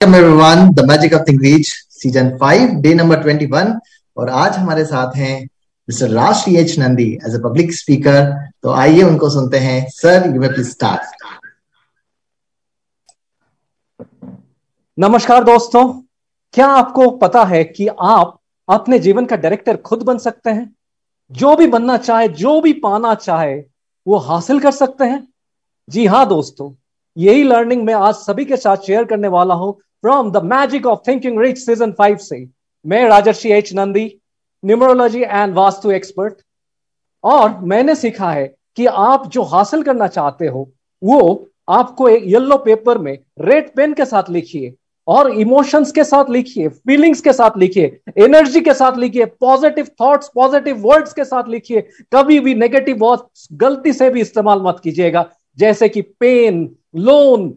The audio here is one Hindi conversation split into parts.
Welcome everyone the magic of think reach season five day number twenty one और आज हमारे साथ हैं mister Raj T H Nandi as a public speaker तो आइए उनको सुनते हैं। Sir you may please start नमस्कार दोस्तों। क्या आपको पता है कि आप अपने जीवन का डायरेक्टर खुद बन सकते हैं? जो भी बनना चाहे, जो भी पाना चाहे, वो हासिल कर सकते हैं। जी हाँ दोस्तों, यही लर्निंग मैं आज सभी के साथ शेयर करने वाला हूँ। From the magic of thinking rich season five से मैं Rajarshi H Nandi numerology and vastu expert और मैंने सीखा है कि आप जो हासिल करना चाहते हो, वो आपको एक येलो पेपर में रेड पेन के साथ लिखिए, और इमोशंस के साथ लिखिए फीलिंग्स के साथ लिखिए एनर्जी के साथ लिखिए पॉजिटिव थॉट्स पॉजिटिव वर्ड्स के साथ लिखिए, कभी भी नेगेटिव वर्ड्स गलती से भी इस्तेमाल मत कीजिएगा, जैसे कि पेन लोन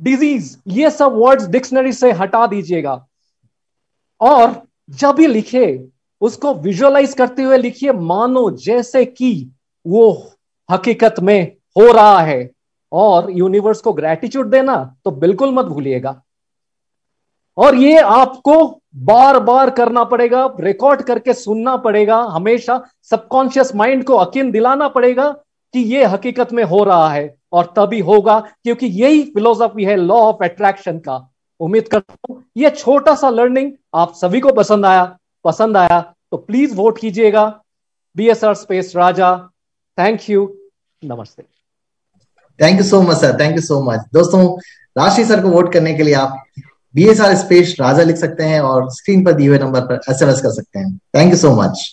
डिज़ीज़ ये सब वर्ड्स डिक्शनरी से हटा दीजिएगा। और जब भी लिखे, उसको विजुअलाइज करते हुए लिखिए, मानो जैसे कि वो हकीकत में हो रहा है। और यूनिवर्स को ग्रेटिट्यूड देना तो बिल्कुल मत भूलिएगा। और ये आपको बार बार करना पड़ेगा रिकॉर्ड करके सुनना पड़ेगा, हमेशा सबकॉन्शियस माइंड को अकीन दिलाना पड़ेगा कि ये हकीकत में हो रहा है। और तभी होगा, क्योंकि यही फिलोसफी है लॉ ऑफ़ अट्रैक्शन का। उम्मीद करता हूँ, ये छोटा सा लर्निंग आप सभी को पसंद आया पसंद आया तो प्लीज़ वोट कीजिएगा। B S R space Raja thank you नमस्ते। Thank you so much sir thank you so much दोस्तों राशि सर को वोट करने के लिए आप B S R space Raja लिख सकते हैं और स्क्रीन पर दिए हुए नंबर पर एस एम एस कर सकते हैं। Thank you so much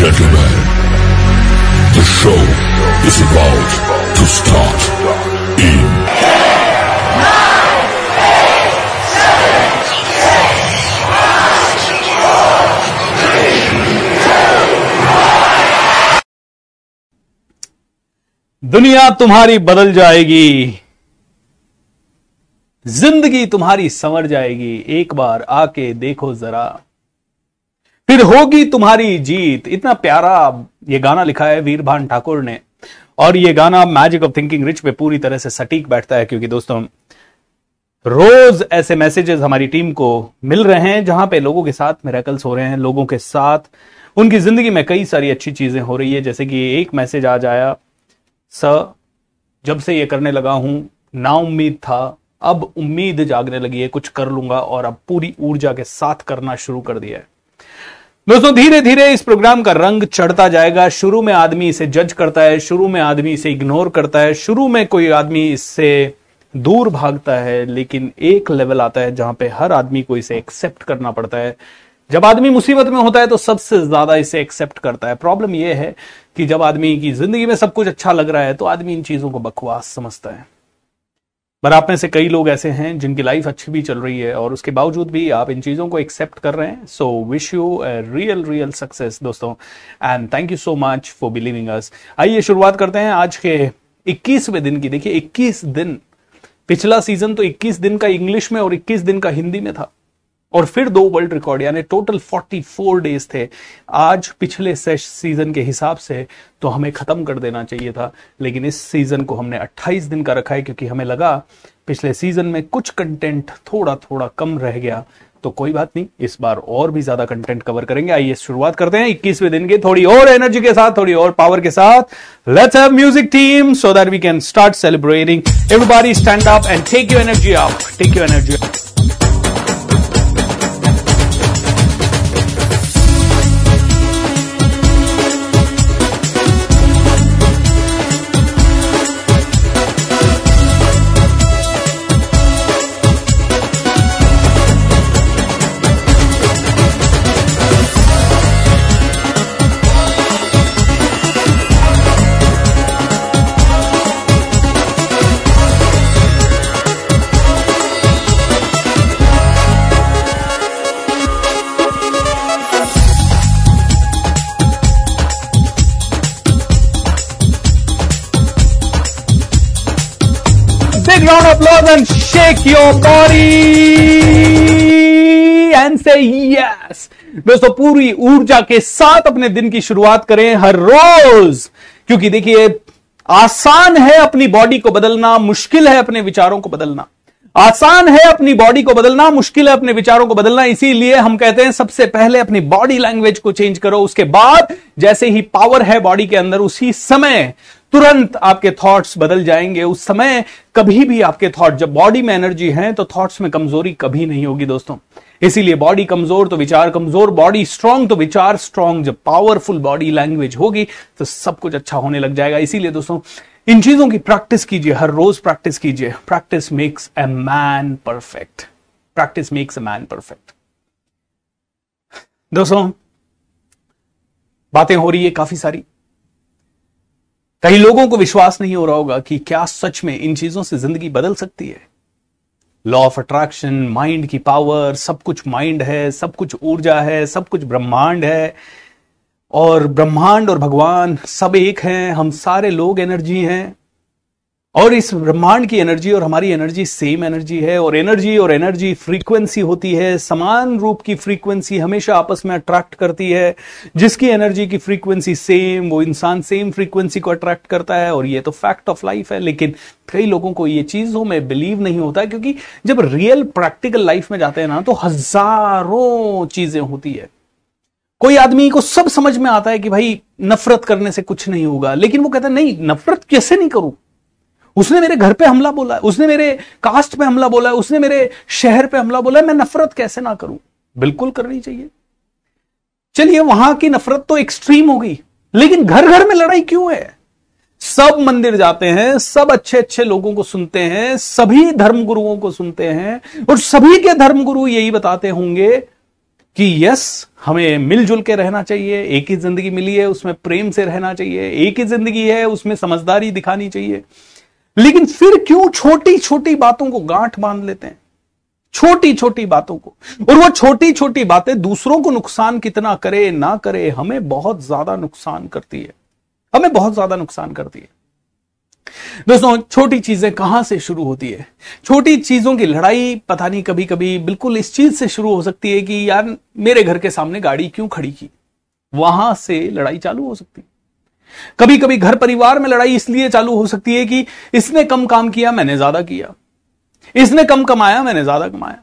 gentlemen, the show is about to start in दुनिया तुम्हारी बदल जाएगी ज़िंदगी तुम्हारी संवर जाएगी। एक बार आके देखो जरा। फिर होगी तुम्हारी जीत। इतना प्यारा ये गाना लिखा है वीरभान ठाकुर ने। और ये गाना मैजिक ऑफ़ थिंकिंग रिच पे पूरी तरह से सटीक बैठता है, क्योंकि दोस्तों, रोज ऐसे मैसेजेस हमारी टीम को मिल रहे हैं, जहाँ पे लोगों के साथ मेरेकल्स हो रहे हैं, लोगों के साथ उनकी ज़िंदगी में कई सारी अच्छी चीज़ें हो रही है। जैसे कि एक मैसेज आज आया स जब से ये करने लगा हूँ, ना उम्मीद था, अब उम्मीद जागने लगी है, कुछ कर लूँगा और अब पूरी ऊर्जा के साथ करना शुरू कर दिया है। दोस्तों धीरे धीरे इस प्रोग्राम का रंग चढ़ता जाएगा। शुरू में आदमी इसे जज करता है, शुरू में आदमी इसे इग्नोर करता है, शुरू में कोई आदमी इससे दूर भागता है, लेकिन एक लेवल आता है जहाँ पे हर आदमी को इसे एक्सेप्ट करना पड़ता है। जब आदमी मुसीबत में होता है तो सबसे ज़्यादा इसे एक्सेप्ट करता है। प्रॉब्लम यह है कि जब आदमी की ज़िंदगी में सब कुछ अच्छा लग रहा है तो आदमी इन चीज़ों को बकवास समझता है। पर आप में से कई लोग ऐसे हैं जिनकी लाइफ अच्छी भी चल रही है और उसके बावजूद भी आप इन चीज़ों को एक्सेप्ट कर रहे हैं। So wish you real real success दोस्तों। And thank you so much for believing us आइए शुरुआत करते हैं आज के 21वें दिन की। देखिए 21 दिन। पिछला सीज़न तो 21 दिन का इंग्लिश में और 21 दिन का हिंदी में था। और फिर दो वर्ल्ड रिकॉर्ड यानी टोटल 44 डेज़ थे। आज पिछले सीज़न के हिसाब से तो हमें खत्म कर देना चाहिए था, लेकिन इस सीज़न को हमने 28 दिन का रखा है, क्योंकि हमें लगा पिछले सीज़न में कुछ कंटेंट थोड़ा थोड़ा कम रह गया तो कोई बात नहीं, इस बार और भी ज़्यादा कंटेंट कवर करेंगे। आइए, शुरुआत करते हैं 21वें दिन के थोड़ी और एनर्जी के साथ, थोड़ी और पावर के साथ। Let's have music team so that we can start celebrating everybody stand up and take your energy up take your energy up applause and shake your body and say yes. दोस्तों, पूरी ऊर्जा के साथ अपने दिन की शुरुआत करें हर रोज, क्योंकि देखिए, आसान है अपनी बॉडी को बदलना, मुश्किल है अपने विचारों को बदलना आसान है अपनी बॉडी को बदलना, मुश्किल है अपने विचारों को बदलना, इसीलिए हम कहते हैं सबसे पहले अपनी बॉडी लैंग्वेज को चेंज करो, उसके बाद जैसे ही पावर है बॉडी के अंदर, उसी समय तुरंत आपके थॉट्स बदल जाएँगे। उस समय कभी भी आपके थॉट जब बॉडी में एनर्जी है तो थॉट्स में कमज़ोरी कभी नहीं होगी दोस्तों। इसीलिए बॉडी कमज़ोर तो विचार कमज़ोर बॉडी स्ट्रांग तो विचार स्ट्रांग जब पावरफुल बॉडी लैंग्वेज होगी तो सब कुछ अच्छा होने लग जाएगा। इसीलिए दोस्तों, इन चीज़ों की प्रैक्टिस कीजिए, हर रोज प्रैक्टिस कीजिए। Practice makes a man perfect practice makes a man perfect दोस्तों, बातें हो रही है काफ़ी सारी। कई लोगों को विश्वास नहीं हो रहा होगा कि क्या सच में इन चीज़ों से ज़िंदगी बदल सकती है। लॉ ऑफ़ अट्रैक्शन माइंड की पावर सब कुछ माइंड है, सब कुछ ऊर्जा है, सब कुछ ब्रह्मांड है। और ब्रह्मांड और भगवान सब एक हैं, हम सारे लोग एनर्जी हैं। और इस ब्रह्मांड की एनर्जी और हमारी एनर्जी सेम एनर्जी है और एनर्जी और एनर्जी फ्रीक्वेंसी होती है, समान रूप की फ्रीक्वेंसी हमेशा आपस में अट्रैक्ट करती है, जिसकी एनर्जी की फ्रीक्वेंसी सेम, वो इंसान सेम फ्रीक्वेंसी को अट्रैक्ट करता है और ये तो फैक्ट ऑफ़ लाइफ है, लेकिन कई लोगों को ये चीज़ों में बिलीव नहीं होता, क्योंकि जब रियल प्रैक्टिकल लाइफ में जाते हैं ना तो हज़ारों चीज़ें होती है। कोई आदमी को सब समझ में आता है कि भाई नफरत करने से कुछ नहीं होगा, लेकिन वो कहता है, नहीं, नफरत कैसे नहीं करूँ? उसने मेरे घर पे हमला बोला है उसने मेरे कास्ट पे हमला बोला है उसने मेरे शहर पे हमला बोला है मैं नफरत कैसे ना करूँ? बिल्कुल करनी चाहिए। चलिए, वहाँ की नफरत तो एक्सट्रीम हो गई, लेकिन घर घर में लड़ाई क्यों है? सब मंदिर जाते हैं, सब अच्छे अच्छे लोगों को सुनते हैं, सभी धर्म गुरुओं को सुनते हैं, और सभी के धर्म गुरु यही बताते होंगे कि यस, हमें मिलजुल के रहना चाहिए, एक ही ज़िंदगी मिली है, उसमें प्रेम से रहना चाहिए, एक ही ज़िंदगी है, उसमें समझदारी दिखानी चाहिए। लेकिन फिर क्यों छोटी छोटी बातों को गांठ बाँध लेते हैं? छोटी छोटी बातों को। और वो छोटी छोटी बातें दूसरों को नुकसान कितना करे, ना करे, हमें बहुत ज़्यादा नुकसान करती है। हमें बहुत ज़्यादा नुकसान करती है। दोस्तों, छोटी चीज़ें कहाँ से शुरू होती है? छोटी चीज़ों की लड़ाई पता नहीं कभी कभी बिल्कुल इस चीज़ से शुरू हो सकती है कि यार मेरे घर के सामने गाड़ी क्यों खड़ी की? वहाँ से लड़ाई चालू हो सकती है। कभी कभी घर परिवार में लड़ाई इसलिए चालू हो सकती है कि इसने कम काम किया, मैंने ज़्यादा किया। इसने कम कमाया, मैंने ज़्यादा कमाया।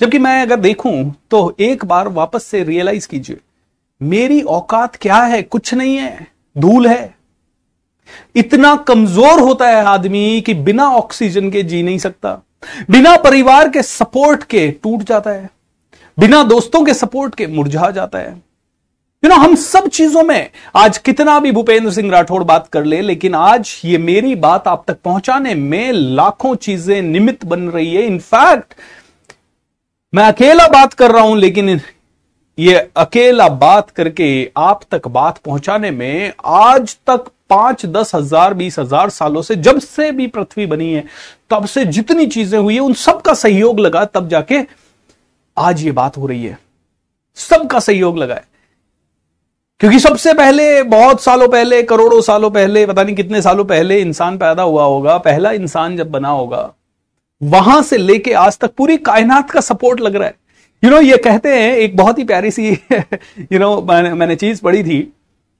जबकि मैं अगर देखूँ तो एक बार वापस से रियलाइज़ कीजिए, मेरी औकात क्या है? कुछ नहीं है। धूल है। इतना कमज़ोर होता है आदमी कि बिना ऑक्सीजन के जी नहीं सकता। बिना परिवार के सपोर्ट के टूट जाता है। बिना दोस्तों के सपोर्ट के मुरझा जाता है। यू नो हम सब चीज़ों में आज कितना भी भूपेंद्र सिंह राठौड़ बात कर ले, लेकिन आज ये मेरी बात आप तक पहुँचाने में लाखों चीज़ें निमित्त बन रही है। इनफैक्ट मैं अकेला बात कर रहा हूँ, लेकिन ये अकेला बात करके आप तक बात पहुँचाने में आज तक पाँच, दस हज़ार, बीस हज़ार सालों से जब से भी पृथ्वी बनी है, तब से जितनी चीज़ें हुई है, उन सबका सहयोग लगा, तब जाके आज ये बात हो रही है। सबका सहयोग लगा है। क्योंकि सबसे पहले बहुत सालों पहले करोड़ों सालों पहले पता नहीं कितने सालों पहले इंसान पैदा हुआ होगा पहला इंसान जब बना होगा वहाँ से लेके आज तक पूरी कायनात का सपोर्ट लग रहा है। यू you नो know, ये कहते हैं एक बहुत ही प्यारी सी यू नो know, मैंने मैंने चीज़ पढ़ी थी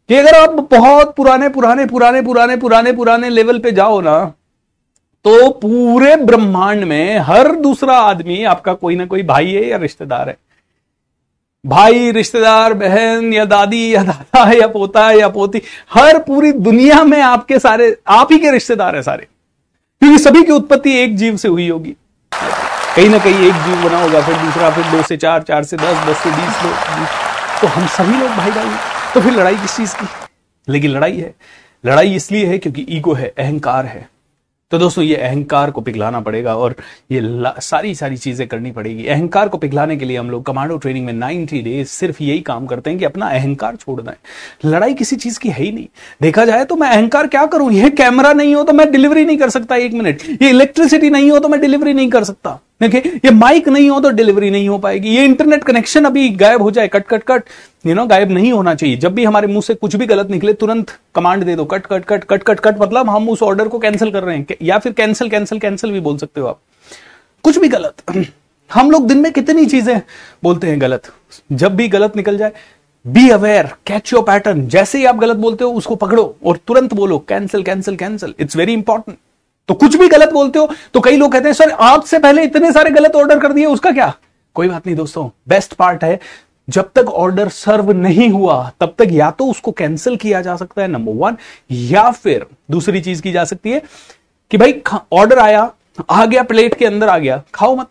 कि अगर आप बहुत पुराने पुराने पुराने पुराने पुराने पुराने लेवल पे जाओ ना तो पूरे ब्रह्मांड में हर दूसरा आदमी आपका कोई ना कोई भाई है या रिश्तेदार है। भाई, रिश्तेदार, बहन, या दादी, या दादा, या पोता, या पोती, हर पूरी दुनिया में आपके सारे, आप ही के रिश्तेदार है सारे। क्योंकि सभी की उत्पत्ति एक जीव से हुई होगी। कहीं ना कहीं एक जीव बना होगा, फिर दूसरा, फिर दो से चार चार से दस दस से बीस लोग। तो हम सभी लोग भाई भाई तो फिर लड़ाई किस चीज़ की? लेकिन लड़ाई है। लड़ाई इसलिए है क्योंकि ईगो है, अहंकार है। तो दोस्तों, ये अहंकार को पिघलाना पड़ेगा और ये सारी सारी चीज़ें करनी पड़ेगी। अहंकार को पिघलाने के लिए हम लोग कमांडो ट्रेनिंग में 90 डेज़ सिर्फ़ यही काम करते हैं कि अपना अहंकार छोड़ना है लड़ाई किसी चीज़ की है ही नहीं। देखा जाए तो मैं अहंकार क्या करूँ? ये कैमरा नहीं हो तो मैं डिलीवरी नहीं कर सकता एक मिनट। ये इलेक्ट्रिसिटी नहीं हो तो मैं डिलीवरी नहीं कर सकता। देखिए, ये माइक नहीं हो तो डिलीवरी नहीं हो पाएगी। ये इंटरनेट कनेक्शन अभी गायब हो जाए cut cut cut you know गायब नहीं होना चाहिए। जब भी हमारे मुँह से कुछ भी गलत निकले, तुरंत कमांड दे दो cut cut cut cut cut cut मतलब हम उस ऑर्डर को कैंसिल कर रहे हैं। या फिर कैंसिल कैंसिल कैंसिल भी बोल सकते हो आप। कुछ भी गलत। हम लोग दिन में कितनी चीज़ें बोलते हैं गलत। जब भी गलत निकल जाए be aware catch your pattern जैसे ही आप गलत बोलते हो, उसको पकड़ो और तुरंत बोलो cancel cancel cancel it's very important तो कुछ भी गलत बोलते हो तो कई लोग कहते हैं, सर, आपसे पहले इतने सारे गलत ऑर्डर कर दिए, उसका क्या? कोई बात नहीं दोस्तों बेस्ट पार्ट है, जब तक ऑर्डर सर्व नहीं हुआ, तब तक या तो उसको कैंसिल किया जा सकता है नंबर वन या फिर दूसरी चीज़ की जा सकती है कि भाई ऑर्डर आया, आ गया प्लेट के अंदर आ गया, खाओ मत।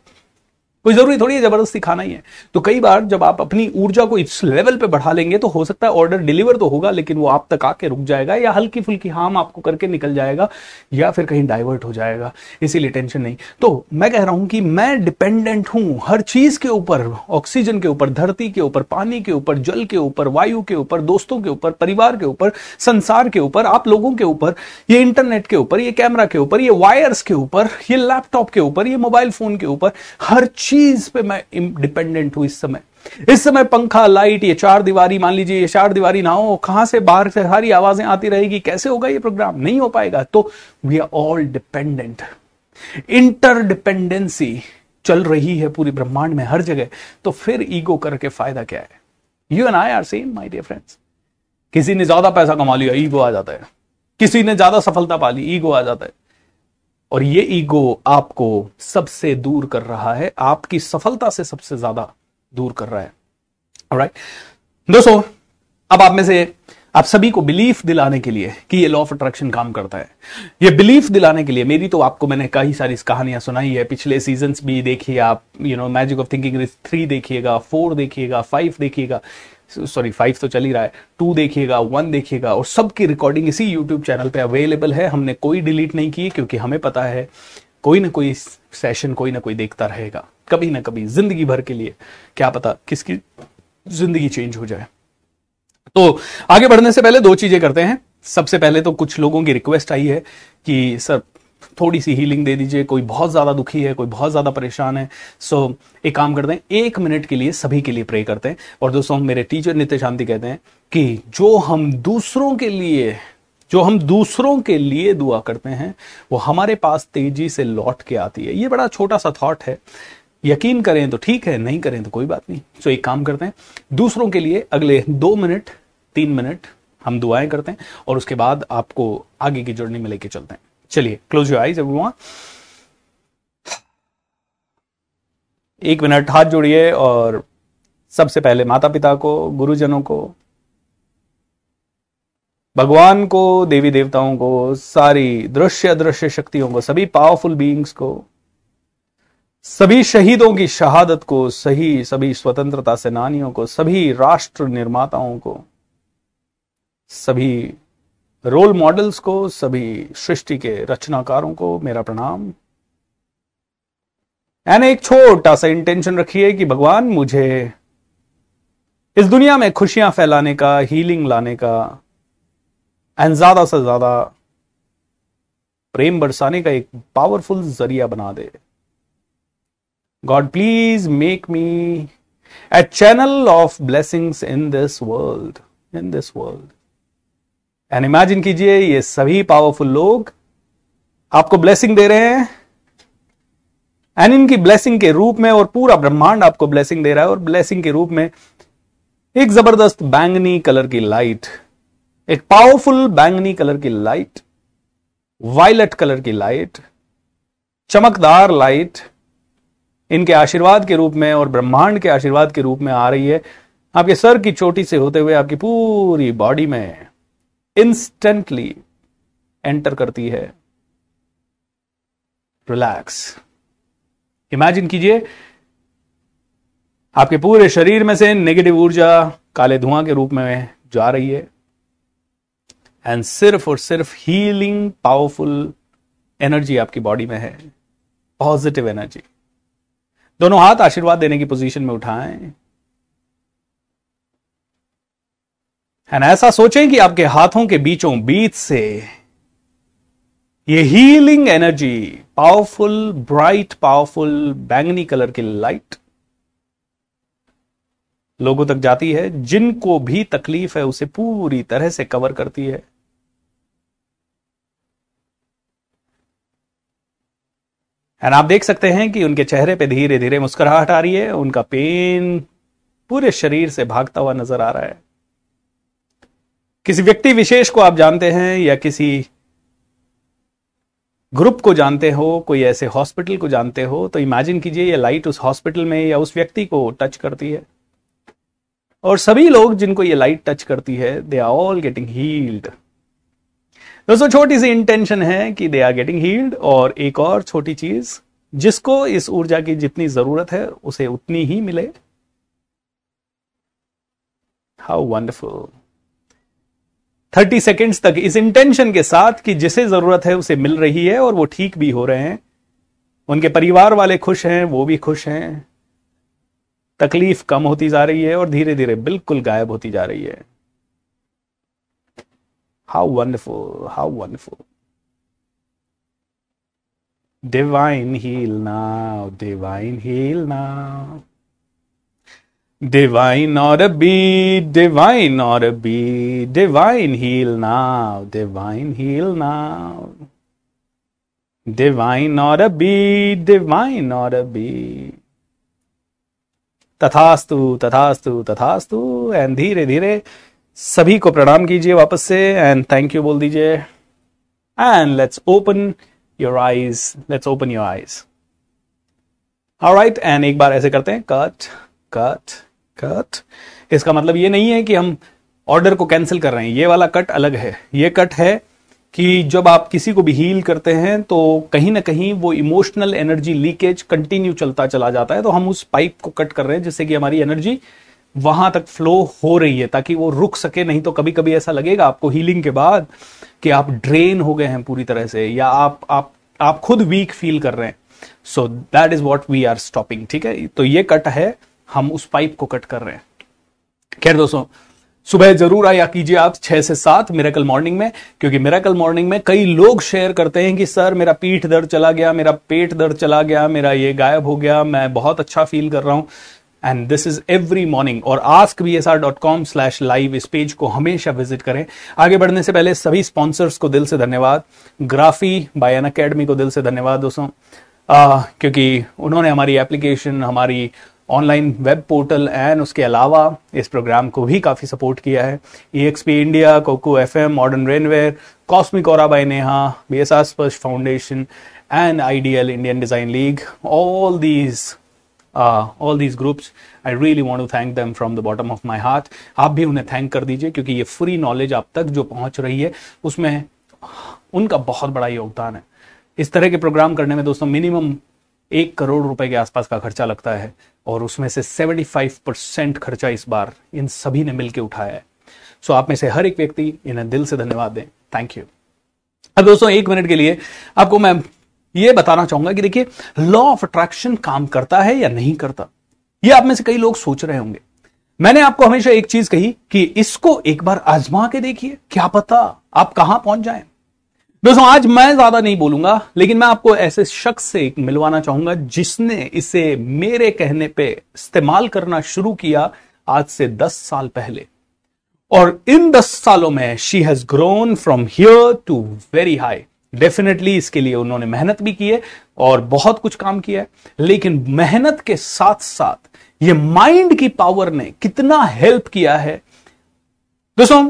कोई ज़रूरी थोड़ी है ज़बरदस्ती खाना ही है तो कई बार जब आप अपनी ऊर्जा को इस लेवल पे बढ़ा लेंगे तो हो सकता है ऑर्डर डिलीवर तो होगा लेकिन वो आप तक आके रुक जाएगा या हल्की फुल्की हाम आपको करके निकल जाएगा या फिर कहीं डाइवर्ट हो जाएगा इसीलिए टेंशन नहीं तो मैं कह रहा हूँ कि मैं डिपेंडेंट हूँ हर चीज़ के ऊपर ऑक्सीजन के ऊपर धरती के ऊपर पानी के ऊपर जल के ऊपर वायु के ऊपर दोस्तों के ऊपर परिवार के ऊपर संसार के ऊपर आप लोगों के ऊपर ये इंटरनेट के ऊपर ये कैमरा के ऊपर ये वायर्स के ऊपर ये लैपटॉप के ऊपर ये मोबाइल फ़ोन के ऊपर हर चीज़ पे मैं डिपेंडेंट हूँ इस समय। इस समय पंखा लाइट ये चार दीवारी, मान लीजिए ये चार दीवारी ना हो, कहाँ से बाहर से सारी आवाज़ें आती रहेगी, कैसे होगा ये प्रोग्राम नहीं हो पाएगा। तो we are all dependent interdependency चल रही है पूरी ब्रह्मांड में हर जगह। तो फिर ईगो करके फ़ायदा क्या है? You and I are same my dear friends किसी ने ज़्यादा पैसा कमा लिया ईगो आ जाता है। किसी ने ज़्यादा सफलता पा ली ईगो आ जाता है। और ये ईगो आपको सबसे दूर कर रहा है, आपकी सफलता से सबसे ज़्यादा दूर कर रहा है। राइट दोस्तों, अब आप में से आप सभी को बिलीफ दिलाने के लिए कि ये लॉ ऑफ़ अट्रैक्शन काम करता है। ये बिलीफ दिलाने के लिए, मेरी तो आपको मैंने कई सारी कहानियाँ सुनाई है। पिछले सीज़न भी देखिए आप you know magic of thinking three देखिएगा फोर देखिएगा फाइव देखिएगा। सॉरी फाइव तो चल ही रहा है। टू देखिएगा वन देखिएगा, और सबकी रिकॉर्डिंग इसी यूट्यूब चैनल पे अवेलेबल है। हमने कोई डिलीट नहीं की, क्योंकि हमें पता है, कोई ना कोई सेशन कोई ना कोई देखता रहेगा। कभी ना कभी, ज़िंदगी भर के लिए। क्या पता किसकी ज़िंदगी चेंज हो जाए। तो आगे बढ़ने से पहले दो चीज़ें करते हैं। सबसे पहले तो कुछ लोगों की रिक्वेस्ट आई है कि, सर थोड़ी सी हीलिंग दे दीजिए कोई बहुत ज़्यादा दुखी है कोई बहुत ज़्यादा परेशान है। सो so, एक काम करते हैं एक मिनट के लिए सभी के लिए प्रे करते हैं। और दोस्तों मेरे टीचर नित्य शांति कहते हैं कि जो हम दूसरों के लिए जो हम दूसरों के लिए दुआ करते हैं वो हमारे पास तेज़ी से लौट के आती है। ये बड़ा छोटा सा थॉट है। यकीन करें तो ठीक है नहीं करें तो कोई बात नहीं। सो so, एक काम करते हैं दूसरों के लिए अगले दो मिनट तीन मिनट हम दुआएँ करते हैं और उसके बाद आपको आगे की जर्नी में लेके चलते हैं। चलिए क्लोज योर आईज एवरीवन एक मिनट, हाथ जोड़िए और सबसे पहले माता पिता को, गुरुजनों को, भगवान को देवी देवताओं को, सारी दृश्य अदृश्य शक्तियों को, सभी पावरफुल बीइंग्स को, सभी शहीदों की शहादत को, सही, सभी स्वतंत्रता सेनानियों को, सभी राष्ट्र निर्माताओं को, सभी रोल मॉडल्स को, सभी सृष्टि के रचनाकारों को मेरा प्रणाम। एंड एक छोटा सा इंटेंशन रखिए कि भगवान मुझे इस दुनिया में खुशियाँ फैलाने का हीलिंग लाने का एंड ज़्यादा से ज़्यादा प्रेम बरसाने का एक पावरफुल ज़रिया बना दे। God please make me a channel of blessings in this world in this world and imagine कीजिए, ये सभी पावरफुल लोग आपको ब्लेसिंग दे रहे हैं। एंड इनकी ब्लेसिंग के रूप में और पूरा ब्रह्मांड आपको ब्लेसिंग दे रहा है और ब्लेसिंग के रूप में एक ज़बरदस्त बैंगनी कलर की लाइट एक पावरफुल बैंगनी कलर की लाइट वायलट कलर की लाइट चमकदार लाइट इनके आशीर्वाद के रूप में और ब्रह्मांड के आशीर्वाद के रूप में आ रही है। आपके सर की चोटी से होते हुए आपकी पूरी बॉडी में इंस्टेंटली एंटर करती है। रिलैक्स इमेजिन कीजिए, आपके पूरे शरीर में से नेगेटिव ऊर्जा काले धुआँ के रूप में जा रही है। एंड सिर्फ़ और सिर्फ़ हीलिंग पावरफुल एनर्जी आपकी बॉडी में है। पॉजिटिव एनर्जी दोनों हाथ आशीर्वाद देने की पोजीशन में उठाएँ। एंड ऐसा सोचें कि आपके हाथों के बीचों बीच से ये healing energy powerful bright powerful बैंगनी कलर की लाइट लोगों तक जाती है, जिनको भी तकलीफ़ है उसे पूरी तरह से कवर करती है। एंड आप देख सकते हैं कि उनके चेहरे पे धीरे धीरे मुस्कुराहट आ रही है, उनका पेन पूरे शरीर से भागता हुआ नज़र आ रहा है। किसी व्यक्ति विशेष को आप जानते हैं या किसी ग्रुप को जानते हो, कोई ऐसे हॉस्पिटल को जानते हो तो इमेजिन कीजिए ये लाइट उस हॉस्पिटल में या उस व्यक्ति को टच करती है। और सभी लोग जिनको ये लाइट टच करती है they are all getting healed दोस्तों, छोटी सी इंटेंशन है कि दे आर गेटिंग हील्ड और एक और छोटी चीज़, जिसको इस ऊर्जा की जितनी ज़रूरत है, उसे उतनी ही मिले। हाउ वंडरफुल थर्टी सेकेंड्स तक इस इंटेंशन के साथ कि जिसे ज़रूरत है उसे मिल रही है और वो ठीक भी हो रहे हैं। उनके परिवार वाले खुश हैं, वो भी खुश हैं। तकलीफ़ कम होती जा रही है और धीरे धीरे बिल्कुल गायब होती जा रही है। How wonderful how wonderful divine heal now divine heal now Divine or a beat, divine or a beat, divine heal now, divine heal now. Divine or a beat, divine or a beat. तथास्तु तथास्तु तथास्तु एंड धीरे धीरे सभी को प्रणाम कीजिए वापस से एंड थैंक यू बोल दीजिए and let's open your eyes let's open your eyes right and एक बार ऐसे करते हैं कट कट कट इसका मतलब ये नहीं है कि हम ऑर्डर को कैंसिल कर रहे हैं। ये वाला कट अलग है। ये कट है कि जब आप किसी को भी हील करते हैं तो कहीं ना कहीं वो इमोशनल एनर्जी लीकेज कंटिन्यू चलता चला जाता है। तो हम उस पाइप को कट कर रहे हैं जिससे कि हमारी एनर्जी वहाँ तक फ्लो हो रही है, ताकि वो रुक सके। नहीं तो कभी कभी ऐसा लगेगा आपको हीलिंग के बाद कि आप ड्रेन हो गए हैं पूरी तरह से, या आप आप आप खुद वीक फील कर रहे हैं। So that is what we are stopping ठीक है? तो ये कट है। हम उस पाइप को कट कर रहे हैं। खैर दोस्तों सुबह ज़रूर आया कीजिए आप छह से सात मेरेकल मॉर्निंग में क्योंकि मेरेकल मॉर्निंग में कई लोग शेयर करते हैं कि सर मेरा पीठ दर्द चला गया मेरा पेट दर्द चला गया मेरा ये गायब हो गया मैं बहुत अच्छा फील कर रहा हूँ। And this is every morning और ask B S R dot com slash live इस पेज को हमेशा विज़िट करें। आगे बढ़ने से पहले सभी स्पॉन्सर्स को दिल से धन्यवाद। ग्राफी बाय अकेडमी को दिल से धन्यवाद दोस्तों। आ, क्योंकि उन्होंने हमारी एप्लीकेशन हमारी ऑनलाइन वेब पोर्टल एंड उसके अलावा इस प्रोग्राम को भी काफ़ी सपोर्ट किया है। E India coco F M modern rainware cosmic और by Neha B S R Sparsh foundation and L Indian design league all these all these groups I really want to thank them from the bottom of my heart आप भी उन्हें थैंक कर दीजिए क्योंकि ये फ्री नॉलेज आप तक जो पहुँच रही है, उसमें उनका बहुत बड़ा योगदान है। इस तरह के प्रोग्राम करने में दोस्तों मिनिमम एक करोड़ रुपए के आसपास का खर्चा लगता है और उसमें से 75 परसेंट खर्चा इस बार इन सभी ने मिलकर उठाया है। सो आप में से हर एक व्यक्ति इन्हें दिल से धन्यवाद दें। थैंक यू अब दोस्तों, एक मिनट के लिए आपको मैं ये बताना चाहूँगा कि देखिए लॉ ऑफ़ अट्रैक्शन काम करता है या नहीं करता? ये आप में से कई लोग सोच रहे होंगे। मैंने आपको हमेशा एक चीज़ कही कि इसको एक बार आजमा के देखिए, क्या पता आप कहाँ पहुँच जाएँ। दोस्तों, आज मैं ज़्यादा नहीं बोलूँगा, लेकिन मैं आपको ऐसे शख्स से मिलवाना चाहूँगा जिसने इसे मेरे कहने पे इस्तेमाल करना शुरू किया आज से दस साल पहले। और इन दस सालों में she has grown from here to very high definitely इसके लिए उन्होंने मेहनत भी की है और बहुत कुछ काम किया है। लेकिन मेहनत के साथ साथ ये माइंड की पावर ने कितना हेल्प किया है। दोस्तों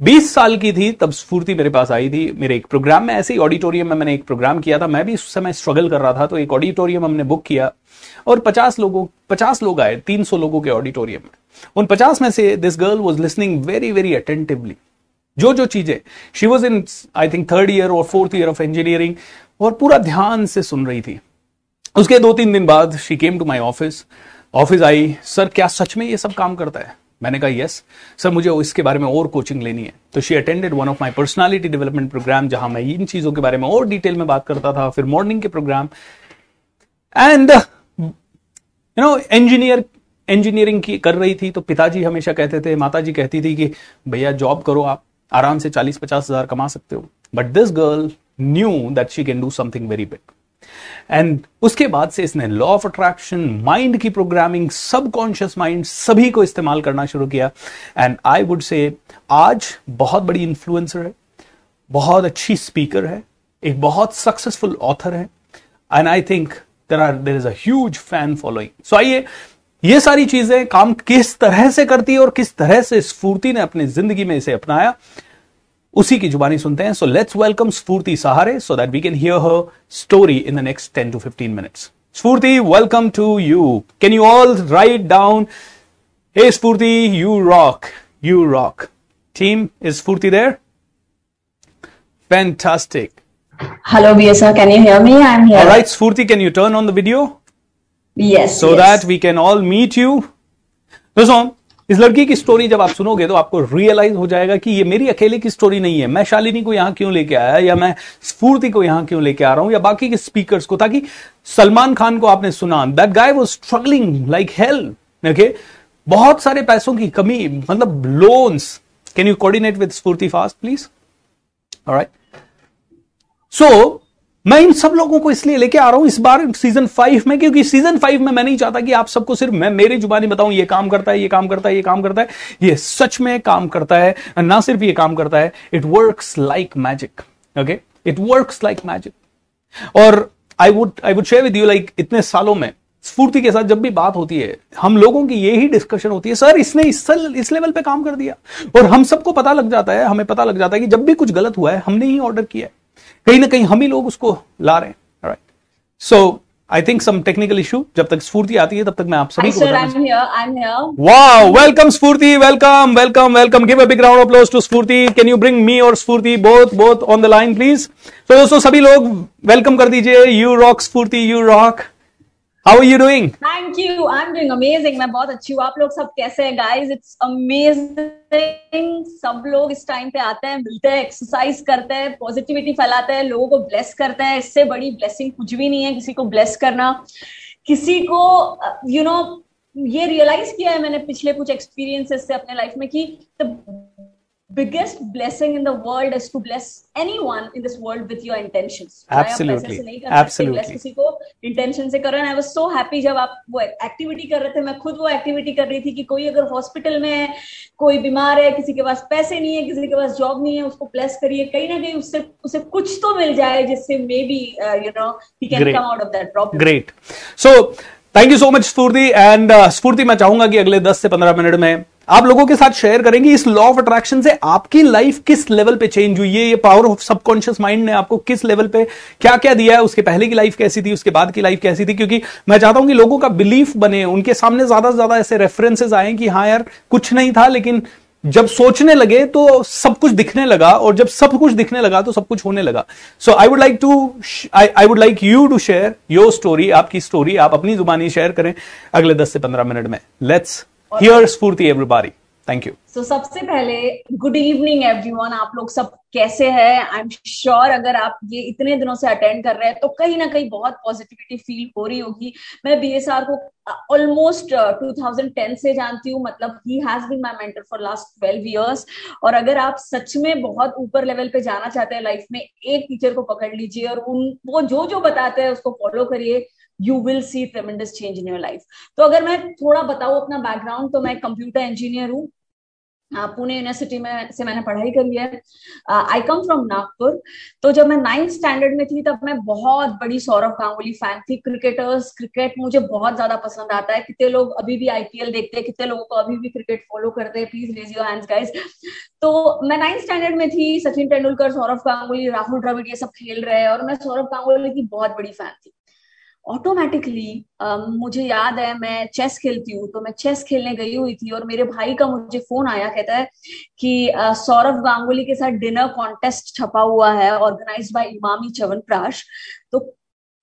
बीस साल की थी, तब स्फूर्ति मेरे पास आई थी। मेरे एक प्रोग्राम में, ऐसे ही ऑडिटोरियम में मैंने एक प्रोग्राम किया था। मैं भी उस समय स्ट्रगल कर रहा था तो एक ऑडिटोरियम हमने बुक किया। और पचास लोगों, पचास लोग आए, तीन सौ लोगों के ऑडिटोरियम में। उन पचास में से this girl was listening very very attentively जो जो चीज़ें she was in I think third year और फोर्थ ईयर ऑफ़ इंजीनियरिंग और पूरा ध्यान से सुन रही थी। उसके दो तीन दिन बाद she came to my office office I, sir, क्या सच में ये सब काम करता है? मैंने कहा यस सर मुझे इसके बारे में और कोचिंग लेनी है. तो she attended one of my personality development program जहाँ मैं इन चीज़ों के बारे में और डिटेल में बात करता था, फिर मॉर्निंग के program and you know engineer engineering की कर रही थी तो पिताजी हमेशा कहते थे, माताजी कहती थी कि, भैया जॉब करो आप, आराम से चालीस पचास हज़ार कमा सकते हो. But this girl knew that she can do something very big and उसके बाद से इसने लॉ ऑफ़ अट्रैक्शन माइंड की प्रोग्रामिंग सबकॉन्शियस माइंड सभी को इस्तेमाल करना शुरू किया। एंड आई वुड से आज बहुत बड़ी इन्फ्लुएंसर है, बहुत अच्छी स्पीकर है, एक बहुत सक्सेसफुल ऑथर है। And I think there are there is huge fan following so आइए, ये सारी चीज़ें काम किस तरह से करती है और किस तरह से स्फूर्ति ने अपनी ज़िंदगी में इसे अपनाया। उसी की जुबानी सुनते हैं सो let's welcome Sphoorti Sahare so that we can hear her story in the next ten to fifteen minutes Sphoorti welcome to you can you all write down hey Sphoorti you rock you rock team is Sphoorti there Fantastic. Hello, BSR. Can you hear me? I'm here. All right, Spurti, can you turn on the video? Yes. So yes. that we can all meet you. दोस्तों इस लड़की की स्टोरी जब आप सुनोगे तो आपको रियलाइज़ हो जाएगा कि ये मेरी अकेले की स्टोरी नहीं है। मैं शालिनी को यहाँ क्यों लेके आया या मैं स्फूर्ति को यहाँ क्यों लेके आ रहा हूँ या बाकी के स्पीकर्स को? ताकि सलमान खान को आपने सुना। That guy was struggling like hell okay बहुत सारे पैसों की कमी मतलब loans can you coordinate with Sphoorti fast please right so मैं इन सब लोगों को इसलिए लेके आ रहा हूँ इस बार सीज़न फाइव में क्योंकि सीज़न फाइव में मैं नहीं चाहता कि आप सबको सिर्फ़ मैं मेरी जुबानी बताऊँ ये काम करता है ये काम करता है ये काम करता है। ये सच में काम करता है ना सिर्फ़ ये काम करता है it works like magic okay it works like magic और I would I would share with you like इतने सालों में स्फूर्ति के साथ जब भी बात होती है हम लोगों की यही डिस्कशन होती है सर इसने इस सल, इस लेवल पे काम कर दिया। और हम सबको पता लग जाता है हमें पता लग जाता है कि जब भी कुछ गलत हुआ है हमने ही ऑर्डर किया है। कहीं ना कहीं हम ही लोग उसको ला रहे हैं right so I think some technical issue जब तक स्फूर्ति आती है तब तक मैं आप सभी को wow welcome Sphoorti welcome welcome welcome give a big round of applause to Sphoorti. Can you bring me और Sphoorti both both on the line please तो दोस्तों सभी लोग वेलकम कर दीजिए। You rock Sphoorti you rock are you doing thank you I am doing amazing मैं बहुत अच्छी हूँ। आप लोग सब कैसे हैं? गाइस इट्स अमेजिंग सब लोग इस टाइम पे आते हैं मिलते हैं एक्सरसाइज करते हैं पॉजिटिविटी फैलाते हैं लोगों को ब्लेस करते हैं। इससे बड़ी ब्लेसिंग कुछ भी नहीं है। किसी को ब्लेस करना किसी को you know, ये रियलाइज़ किया है मैंने पिछले कुछ एक्सपीरियंसेस से अपने लाइफ में कि biggest blessing in the world is to bless anyone in this world with your intentions absolutely absolutely किसी को intention से करो I was so happy जब आप वो activity कर रहे थे मैं खुद वो activity कर रही थी कि कोई अगर hospital में है कोई बीमार है किसी के पास पैसे नहीं है किसी के पास जॉब नहीं है उसको bless करिए कहीं ना कहीं उससे उसे कुछ तो मिल जाए जिससे maybe you know he can come out of that problem great so thank you so much Sphoorti and Sphoorti मैं चाहूँगा कि अगले 10 से 15 मिनट में आप लोगों के साथ शेयर करेंगे इस लॉ ऑफ़ अट्रैक्शन से आपकी लाइफ किस लेवल पे चेंज हुई? है ये पावर ऑफ़ सबकॉन्शियस माइंड ने आपको किस लेवल पे क्या क्या दिया है? उसके पहले की लाइफ कैसी थी? उसके बाद की लाइफ कैसी थी? क्योंकि मैं चाहता हूँ कि लोगों का बिलीफ बने, उनके सामने ज़्यादा से ज़्यादा ऐसे रेफरेंसेज आए कि हाँ यार, कुछ नहीं था, लेकिन जब सोचने लगे तो सब कुछ दिखने लगा और जब सब कुछ दिखने लगा तो सब कुछ होने लगा। So I would like to I would like you to share your story आपकी स्टोरी आप अपनी जुबानी शेयर करें अगले दस से पंद्रह मिनट में। Let's hear Sphoorti everybody thank you so सबसे पहले गुड इवनिंग एवरीवन आप लोग सब कैसे हैं? आई एम श्योर अगर आप ये इतने दिनों से अटेंड कर रहे हैं तो कहीं ना कहीं बहुत पॉजिटिविटी फील हो रही होगी। मैं बीएसआर को ऑलमोस्ट uh, 2010 से जानती हूँ। मतलब he has been my mentor for last 12 years और अगर आप सच में बहुत ऊपर लेवल पे जाना चाहते हैं लाइफ में एक टीचर को पकड़ लीजिए और उन वो जो जो बताते हैं उसको फॉलो करिए। You will see tremendous change in your life तो अगर मैं थोड़ा बताऊँ अपना बैकग्राउंड तो मैं कंप्यूटर इंजीनियर हूँ। पुणे यूनिवर्सिटी में से मैंने पढ़ाई कर करी है आई कम फ्रॉम नागपुर। तो जब मैं नाइन्थ स्टैंडर्ड में थी, तब मैं बहुत बड़ी सौरभ गांगुली फ़ैन थी। क्रिकेटर्स क्रिकेट मुझे बहुत ज़्यादा पसंद आता है। कितने लोग अभी भी आईपीएल देखते हैं, कितने लोगों को अभी भी क्रिकेट फॉलो करते हैं please raise your hands guys तो मैं नाइन्थ स्टैंडर्ड में थी, सचिन तेंदुलकर, सौरभ गांगुली, राहुल द्रविड़, ये सब खेल रहे हैं। और मैं सौरभ गांगुली की बहुत बड़ी फ़ैन थी। ऑटोमेटिकली uh, मुझे याद है मैं चेस खेलती हूँ तो मैं चेस खेलने गई हुई थी और मेरे भाई का मुझे फ़ोन आया कहता है कि uh, सौरभ गांगुली के साथ डिनर कॉन्टेस्ट छपा हुआ है ऑर्गेनाइज बाय इमामी चवनप्राश। तो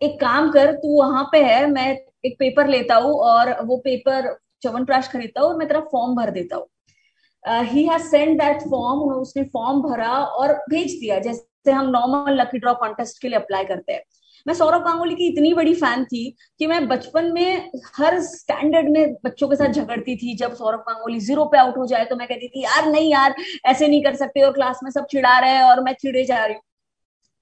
एक काम कर तू वहाँ पे है मैं एक पेपर लेता हूँ और वो पेपर चवनप्राश खरीदता हूँ मैं तेरा फॉर्म भर देता हूँ। He has sent that form उसने फॉर्म भरा और भेज दिया जैसे हम नॉर्मल लकी ड्रॉ कॉन्टेस्ट के लिए अप्लाई करते हैं। मैं सौरभ गांगुली की इतनी बड़ी फ़ैन थी कि मैं बचपन में हर स्टैंडर्ड में बच्चों के साथ झगड़ती थी। जब सौरभ गांगुली ज़ीरो पे आउट हो जाए तो मैं कहती थी, यार, नहीं यार, ऐसे नहीं कर सकते और क्लास में सब चिढ़ा रहे हैं और मैं चिड़े जा रही हूँ।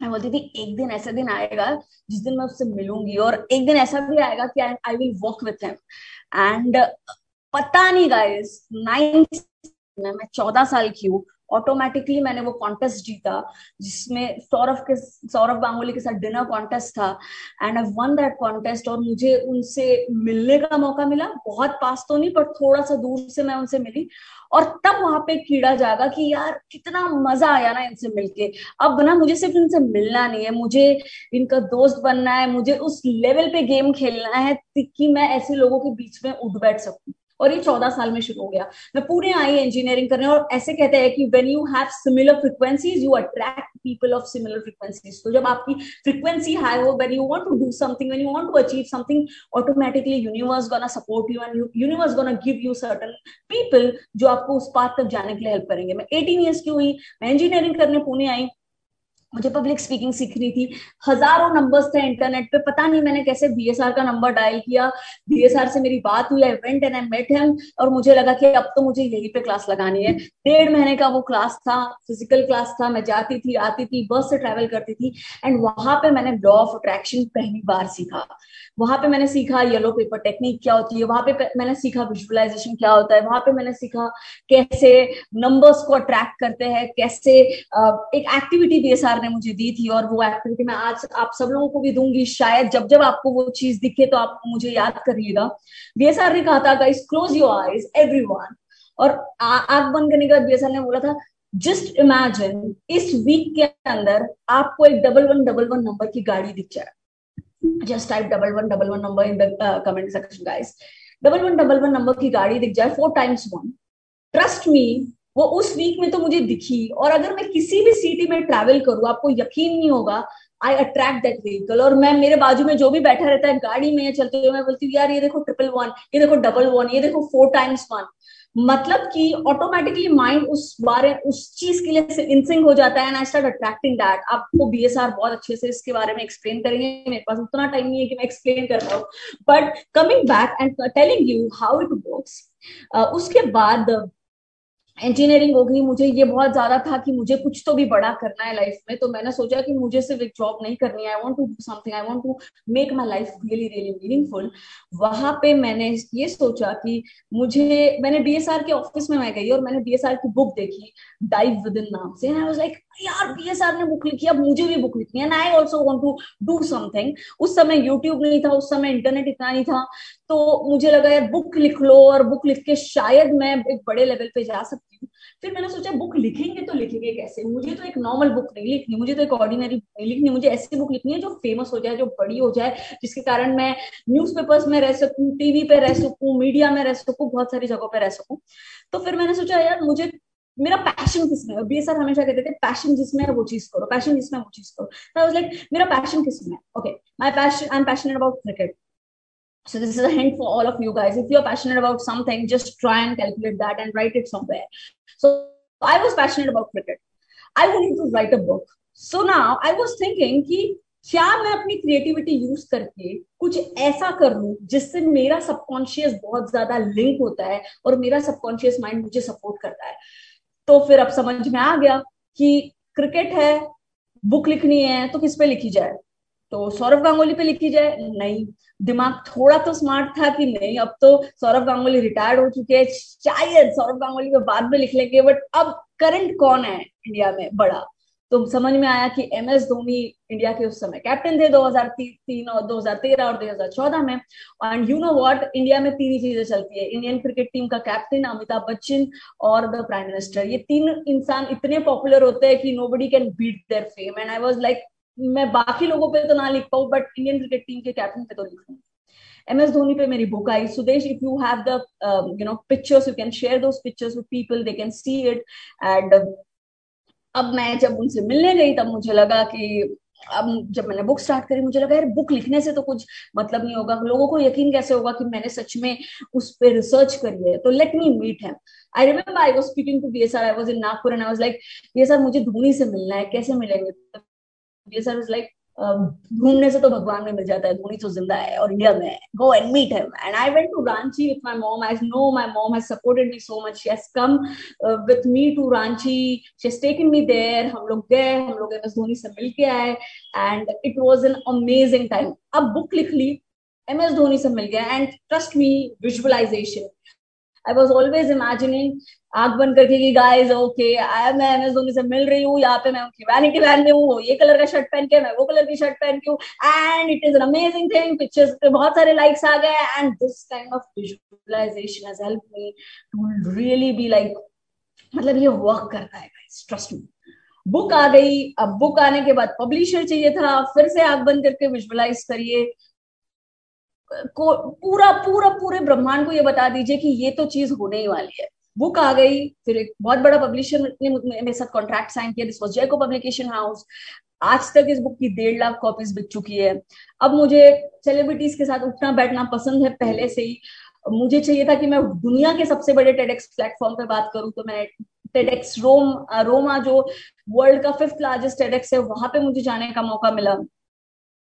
मैं बोलती थी, एक दिन ऐसा दिन आएगा जिस दिन मैं उससे मिलूँगी और एक दिन ऐसा भी आएगा कि I will walk with him and पता नहीं गाइस नाइन्थ में मैं चौदह साल की हूँ ऑटोमेटिकली मैंने वो कॉन्टेस्ट जीता, जिसमें सौरभ के, सौरभ गांगुली के साथ डिनर कॉन्टेस्ट था and I won that contest और मुझे उनसे मिलने का मौका मिला। बहुत पास तो नहीं, पर थोड़ा सा दूर से मैं उनसे मिली। और तब वहाँ पे कीड़ा जागा कि यार, कितना मज़ा आया ना इनसे मिलके। अब ना मुझे सिर्फ़ इनसे मिलना नहीं है, मुझे इनका दोस्त बनना है, मुझे उस लेवल पे गेम खेलना है कि मैं ऐसे लोगों के बीच में उठ बैठ सकूँ। और ये चौदह साल में शुरू हो गया। मैं पूरे आई इंजीनियरिंग करने और ऐसे कहते हैं कि when you have similar frequencies you attract people of similar frequencies तो जब आपकी फ्रिक्वेंसी हाई हो when you want to do something when you want to achieve something automatically universe gonna support you and universe gonna give you certain people जो आपको उस पाथ तक जाने के लिए हेल्प करेंगे। मैं एटीन ईयर्स की हुई, मैं इंजीनियरिंग करने पुणे आई मुझे पब्लिक स्पीकिंग सीखनी थी। हज़ारों नंबर्स थे इंटरनेट पे। पता नहीं मैंने कैसे बीएसआर का नंबर डायल किया। बीएसआर से मेरी बात हुई I went and I met him और मुझे लगा कि अब तो मुझे यहीं पे क्लास लगानी है। डेढ़ महीने का वो क्लास था फ़िज़िकल क्लास था। मैं जाती थी, आती थी बस से ट्रेवल करती थी एंड वहाँ पे मैंने लॉ ऑफ़ अट्रैक्शन पहली बार सीखा। वहाँ पे मैंने सीखा येलो पेपर टेक्निक क्या होती है। वहाँ पे मैंने सीखा विजुअलाइजेशन क्या होता है। वहाँ पे मैंने सीखा कैसे नंबर्स को अट्रैक्ट करते हैं, कैसे एक एक्टिविटी बीएसआर ने मुझे दी थी और वो एक्टिविटी मैं आज आप सब लोगों को भी दूँगी। शायद जब जब आपको वो चीज़ दिखे तो आप मुझे याद करिएगा। बीएसआर ने कहा था guys close your eyes everyone और आग बंद करने के बाद बीएसआर ने बोला था जस्ट इमेजिन इस वीक के अंदर आपको एक double one double one number की गाड़ी दिख जाए। Type double one double one number in the uh, comment section guys. Double one double one number की गाड़ी दिख जाए four times one trust me वो उस वीक में तो मुझे दिखी। और अगर मैं किसी भी सिटी में ट्रैवल करूँ, आपको यकीन नहीं होगा आई अट्रैक्ट दैट व्हीकल और मैं, मेरे बाजू में जो भी बैठा रहता है, गाड़ी में चलते हुए, मैं बोलती हूँ, यार, ये देखो ट्रिपल वन ये देखो डबल वन ये देखो फोर टाइम्स वन मतलब कि ऑटोमेटिकली माइंड उस बारे, उस चीज़ के लिए इंसिंग हो जाता है and I start attracting that आपको बीएसआर बहुत अच्छे से इसके बारे में एक्सप्लेन करेंगे। मेरे पास उतना टाइम नहीं है कि मैं एक्सप्लेन कर रहा हूँ but coming back and telling you how it works उसके बाद इंजीनियरिंग हो गई, मुझे ये बहुत ज़्यादा था कि मुझे कुछ तो भी बड़ा करना है लाइफ में। तो मैंने सोचा कि मुझे सिर्फ़ एक जॉब नहीं करनी I want to do something I want to make my life really really meaningful वहाँ पे मैंने ये सोचा कि मुझे, मैंने बीएसआर के ऑफ़िस में मैं गई और मैंने बीएसआर की बुक देखी डाइव विद इन नाम से। आई लाइक यार बीएसआर ने बुक लिखी, अब मुझे भी बुक लिखनी है। And I also want to do something उस समय यूट्यूब नहीं था, उस समय इंटरनेट इतना नहीं था। तो मुझे लगा, यार बुक लिख लो और बुक लिख के शायद मैं एक बड़े लेवल पे जा सकती हूँ। फिर मैंने सोचा बुक लिखेंगे तो लिखेंगे कैसे? मुझे तो एक नॉर्मल बुक नहीं लिखनी, मुझे तो एक ऑर्डिनरी बुक नहीं लिखनी। मुझे ऐसी बुक लिखनी है जो फ़ेमस हो जाए, जो बड़ी हो जाए, जिसके कारण मैं न्यूज़पेपर्स में रह सकूँ टीवी पे रह सकूँ मीडिया में रह सकूँ, बहुत सारी जगहों पे रह सकूँ। तो फिर मैंने सोचा, यार, मुझे मेरा पैशन किसमें है बी सर हमेशा कहते थे पैशन जिसमें है वो चीज़ करो पैशन जिसमें वो चीज़ करो लाइक मेरा पैशन किसमें है okay my passion I am passionate about cricket So this is a hint for all of you guys. If you're passionate about something, just try and calculate that and write it somewhere. So I was passionate about cricket. I wanted to write a book. So now I was thinking कि क्या मैं अपनी क्रिएटिविटी यूज़ करके कुछ ऐसा कर लू जिससे मेरा सबकॉन्शियस बहुत ज़्यादा लिंक होता है और मेरा सबकॉन्शियस माइंड मुझे सपोर्ट करता है तो फिर अब समझ में आ गया कि क्रिकेट है, बुक लिखनी है तो किस पे लिखी जाए? तो सौरभ गांगुली पे लिखी जाए? नहीं। दिमाग थोड़ा तो स्मार्ट था कि नहीं, अब तो सौरभ गांगुली रिटायर्ड हो चुके हैं। शायद सौरभ गांगुली पे बाद में लिख लेंगे बट अब करंट कौन है इंडिया में? बड़ा। तो समझ में आया कि एम एस धोनी इंडिया के उस समय कैप्टन थे 2003 और 2013 और 2014 में। And you know what India में तीन ही चीज़ें चलती है। इंडियन क्रिकेट टीम का कैप्टन अमिताभ बच्चन और द प्राइम मिनिस्टर ये तीन इंसान इतने पॉपुलर होते हैं कि nobody can beat their fame and I was like मैं बाकी लोगों पे तो ना लिख पाऊँ बट इंडियन क्रिकेट टीम के कैप्टन पे तो लिख लूँ एम एस धोनी पे मेरी book I. Sudesh if you have the you know pictures you can share those pictures with people they can see it and अब मैं जब उनसे मिलने गई, तब मुझे लगा कि अब जब मैंने बुक स्टार्ट करी, मुझे लगा, यार बुक लिखने से तो कुछ मतलब नहीं होगा। लोगों को यकीन कैसे होगा कि मैंने सच में उस पर रिसर्च करी है? तो लेट मी मीट है I remember I was speaking to B S R I was in Nagpur and I was like B S R मुझे धोनी से मिलना है, कैसे मिलेंगे? ये सर लाइक घूमने से तो भगवान में मिल जाता है, धोनी तो ज़िंदा है और इंडिया में go and meet him and I went to Ranchi with my mom I know my mom has supported me so much she has come with me to Ranchi she has taken me there हम लोग गए, हम लोग एम एस धोनी से मिल के आए। And it was an amazing time अब बुक लिख ली एम एस धोनी से मिल गया। And trust me visualization I was always imagining आग बंद करके कि गाइस ओके आई मैं धोनी से मिल रही हूँ, यहाँ पे मैं उनकी वैनिटी वैन में हूँ ये कलर का शर्ट पहन के, मैं वो कलर की शर्ट पहन के हूँ and it is an amazing thing pictures पे बहुत सारे लाइक्स आ गए and this kind of visualization has help me to really be like मतलब ये वर्क करता है गाइस ट्रस्ट मी बुक आ गई, अब बुक आने के बाद पब्लिशर चाहिए था, फिर से आग बंद करके विजुअलाइज करिए को, पूरा पूरा, पूरे ब्रह्मांड को ये बता दीजिए कि ये तो चीज़ होने ही वाली है। बुक आ गई, फिर एक बहुत बड़ा पब्लिशर ने मेरे साथ कॉन्ट्रैक्ट साइन किया this was Jaico publication house आज तक इस बुक की डेढ़ लाख कॉपीज बिक चुकी है। अब मुझे सेलिब्रिटीज के साथ उठना, बैठना पसंद है पहले से ही। मुझे चाहिए था कि मैं दुनिया के सबसे बड़े टेडेक्स प्लेटफॉर्म पे बात करूँ तो मैं टेडेक्स रोम रोमा जो वर्ल्ड का फिफ्थ लार्जेस्ट टेडेक्स है, वहाँ पे मुझे जाने का मौका मिला।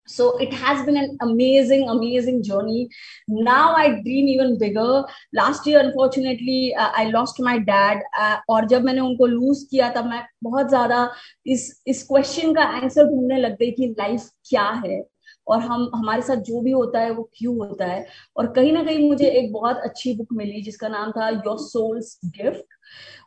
So it has been an amazing amazing journey. Now i dream even bigger. Last year unfortunately uh, i lost my dad uh, और जब मैंने उनको लूज किया तब मैं बहुत ज़्यादा इस इस क्वेश्चन का आंसर ढूँढने लग गई कि लाइफ क्या है? और हम हमारे साथ जो भी होता है वो क्यों होता है? और कहीं ना कहीं मुझे एक बहुत अच्छी बुक मिली जिसका नाम था योर सोल्स गिफ्ट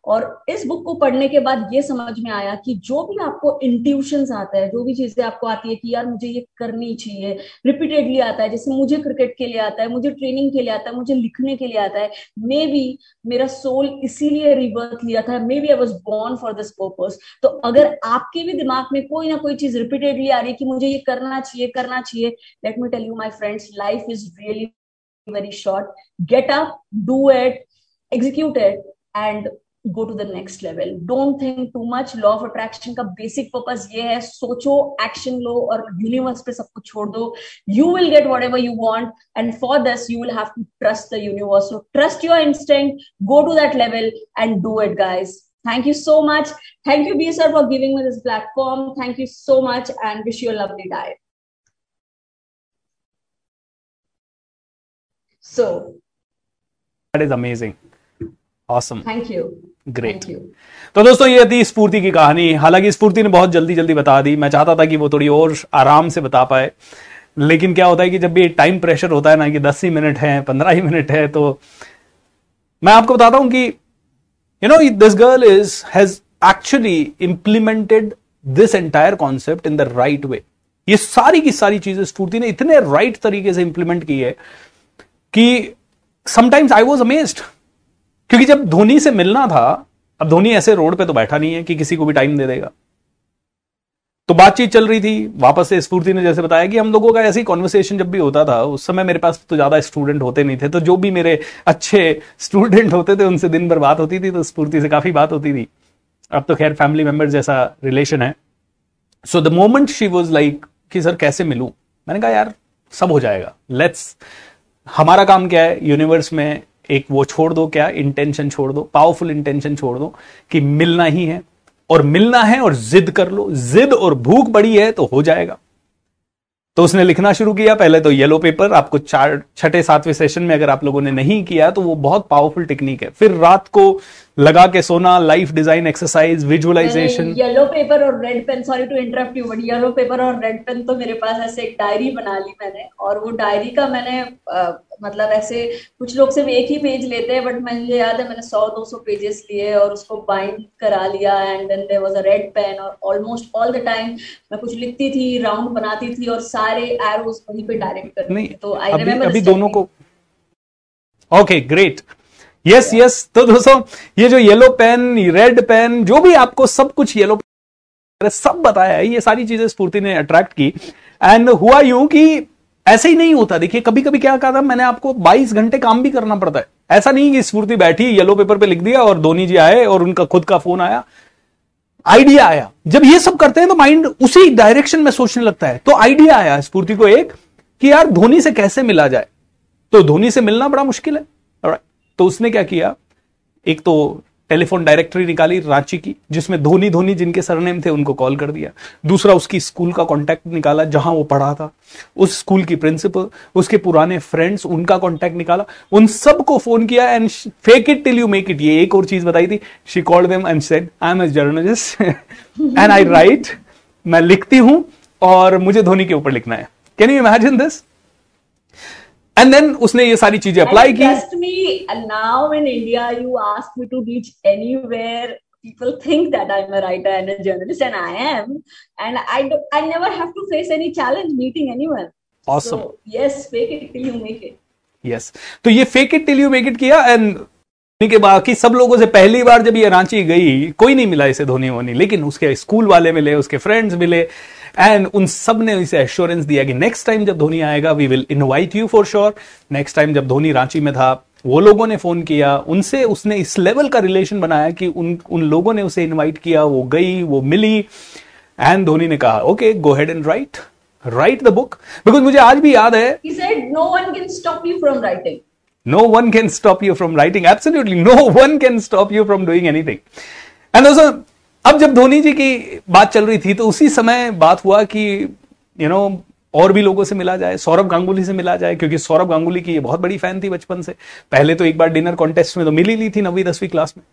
और इस बुक को पढ़ने के बाद ये समझ में आया कि जो भी आपको इंट्यूशन आता है, जो भी चीज़ें आपको आती है कि यार मुझे ये करनी चाहिए रिपीटेडली आता है, जैसे मुझे क्रिकेट के लिए आता है, मुझे ट्रेनिंग के लिए आता है, मुझे लिखने के लिए आता है मे बी मेरा सोल इसीलिए रिवर्थ लिया था maybe I was born for this purpose तो अगर आपके भी दिमाग में कोई ना कोई चीज़ रिपीटेडली आ रही है कि मुझे ये करना चाहिए करना चाहिए let me tell you my friends life is really very short get up do it execute it and go to the next level don't think too much law of attraction का basic purpose ये है सोचो action लो और universe पे सब कुछ छोड़ दो you will get whatever you want and for this you will have to trust the universe so trust your instinct go to that level and do it guys thank you so much thank you B sir for giving me this platform thank you so much and wish you a lovely day so that is amazing Awesome. Thank you. Great तो दोस्तों ये थी स्फूर्ति की कहानी। हालाँकि स्फूर्ति ने बहुत जल्दी जल्दी बता दी। मैं चाहता था कि वो थोड़ी और आराम से बता पाए। लेकिन क्या होता है कि जब भी टाइम प्रेशर होता है ना कि दस ही मिनट है पंद्रह ही मिनट है तो मैं आपको बताता हूँ कि you know this girl is has actually implemented this entire concept in the right way ये सारी की सारी चीज़ें स्फूर्ति ने इतने राइट right तरीके से इंप्लीमेंट की है कि समटाइम्स आई वॉज़ अमेज्ड क्योंकि जब धोनी से मिलना था, अब धोनी ऐसे रोड पे तो बैठा नहीं है कि किसी को भी टाइम दे देगा। तो बातचीत चल रही थी, वापस से स्फूर्ति ने जैसे बताया कि हम लोगों का ऐसी कॉन्वर्सेशन जब भी होता था, उस समय मेरे पास तो ज़्यादा स्टूडेंट होते नहीं थे तो जो भी मेरे अच्छे स्टूडेंट होते थे, उनसे दिन भर बात होती थी तो स्फूर्ति से काफ़ी बात होती थी। अब तो खैर फैमिली मेंबर जैसा रिलेशन है। So the moment she was like कि सर, कैसे मिलूं? मैंने कहा, यार, सब हो जाएगा। लेट्स हमारा काम क्या है? यूनिवर्स में एक वो छोड़ दो, क्या? इंटेंशन छोड़ दो पावरफुल इंटेंशन छोड़ दो कि मिलना ही है। और मिलना है और जिद कर लो। जिद और भूख बड़ी है तो हो जाएगा। तो उसने लिखना शुरू किया। पहले तो येलो पेपर आपको चार, छठे, सातवें सेशन में अगर आप लोगों ने नहीं किया तो वो बहुत पावरफुल टेक्निक है। फिर रात को लगा के सोना life design exercise visualization yellow paper और red pen sorry to interrupt you but yellow paper और रेड पेन तो मेरे पास ऐसे एक डायरी बना ली मैंने। और वो डायरी का मैंने आ, मतलब ऐसे कुछ लोग सिर्फ़ एक ही पेज लेते हैं बट मुझे याद है मैंने सौ दो सौ पेजेस लिए और उसको बाइंड करा लिया and then there was a red pen और ऑलमोस्ट ऑल द टाइम मैं कुछ लिखती थी राउंड बनाती थी और सारे एरोज वहीं पे डायरेक्ट करती थी। तो आई रिमेम्बर अभी दोनों को ओके ग्रेट यस यस तो दोस्तों, ये जो येलो पेन रेड पेन जो भी आपको सब कुछ येलो सब बताया है, ये सारी चीज़ें स्फूर्ति ने अट्रैक्ट की। एंड हुआ यूँ कि ऐसे ही नहीं होता। देखिए कभी कभी क्या कहा था, मैंने आपको 22 घंटे काम भी करना पड़ता है। ऐसा नहीं कि स्फूर्ति बैठी येलो पेपर पे लिख दिया और धोनी जी आए और उनका खुद का फ़ोन आया। आइडिया आया। जब ये सब करते हैं तो माइंड उसी डायरेक्शन में सोचने लगता है। तो आइडिया आया स्फूर्ति को एक कि यार धोनी से कैसे मिला जाए? तो धोनी से मिलना बड़ा मुश्किल है। तो उसने क्या किया? एक तो टेलीफोन डायरेक्टरी निकाली रांची की, जिसमें धोनी धोनी जिनके सरनेम थे उनको कॉल कर दिया। दूसरा उसकी स्कूल का कांटेक्ट निकाला, जहाँ वो पढ़ा था। उस स्कूल की प्रिंसिपल उसके पुराने फ्रेंड्स उनका कांटेक्ट निकाला। उन सबको फ़ोन किया and fake it till you make it ये एक और चीज़ बताई थी। She called them and said I am a journalist and I write मैं लिखती हूँ और मुझे धोनी के ऊपर लिखना है। Can you imagine this and then उसने ये सारी चीज़ें अप्लाई की Trust me, now in India, you ask me to reach anywhere. People think that I'm a writer and a journalist, and I am. And I do, I never have to face any challenge meeting anyone. Awesome. So yes, fake it till you make it. Yes तो ये fake it till you make it किया एंड के बाकी सब लोगों से पहली बार जब ये रांची गई कोई नहीं मिला इसे धोनी वोनी लेकिन उसके स्कूल वाले मिले उसके फ्रेंड्स मिले एंड उन सबने इसे एश्योरेंस दिया कि नेक्स्ट टाइम जब धोनी आएगा we will invite you for sure next time जब धोनी रांची में था वो लोगों ने फ़ोन किया उनसे उसने इस लेवल का रिलेशन बनाया कि उन उन लोगों ने उसे इनवाइट किया वो गई वो मिली एंड धोनी ने कहा okay go head and write write the book because मुझे आज भी याद है no one can stop you from writing from writing. No one can stop you from writing. Absolutely, no one can stop you from doing anything. अब जब धोनी जी की बात चल रही थी तो उसी समय बात हुआ कि यू नो और भी लोगों से मिला जाए, सौरभ गांगुली से मिला जाए, क्योंकि सौरभ गांगुली की ये बहुत बड़ी फ़ैन थी बचपन से। पहले तो एक बार डिनर कॉन्टेस्ट में तो मिली ली थी नवी दसवीं क्लास में।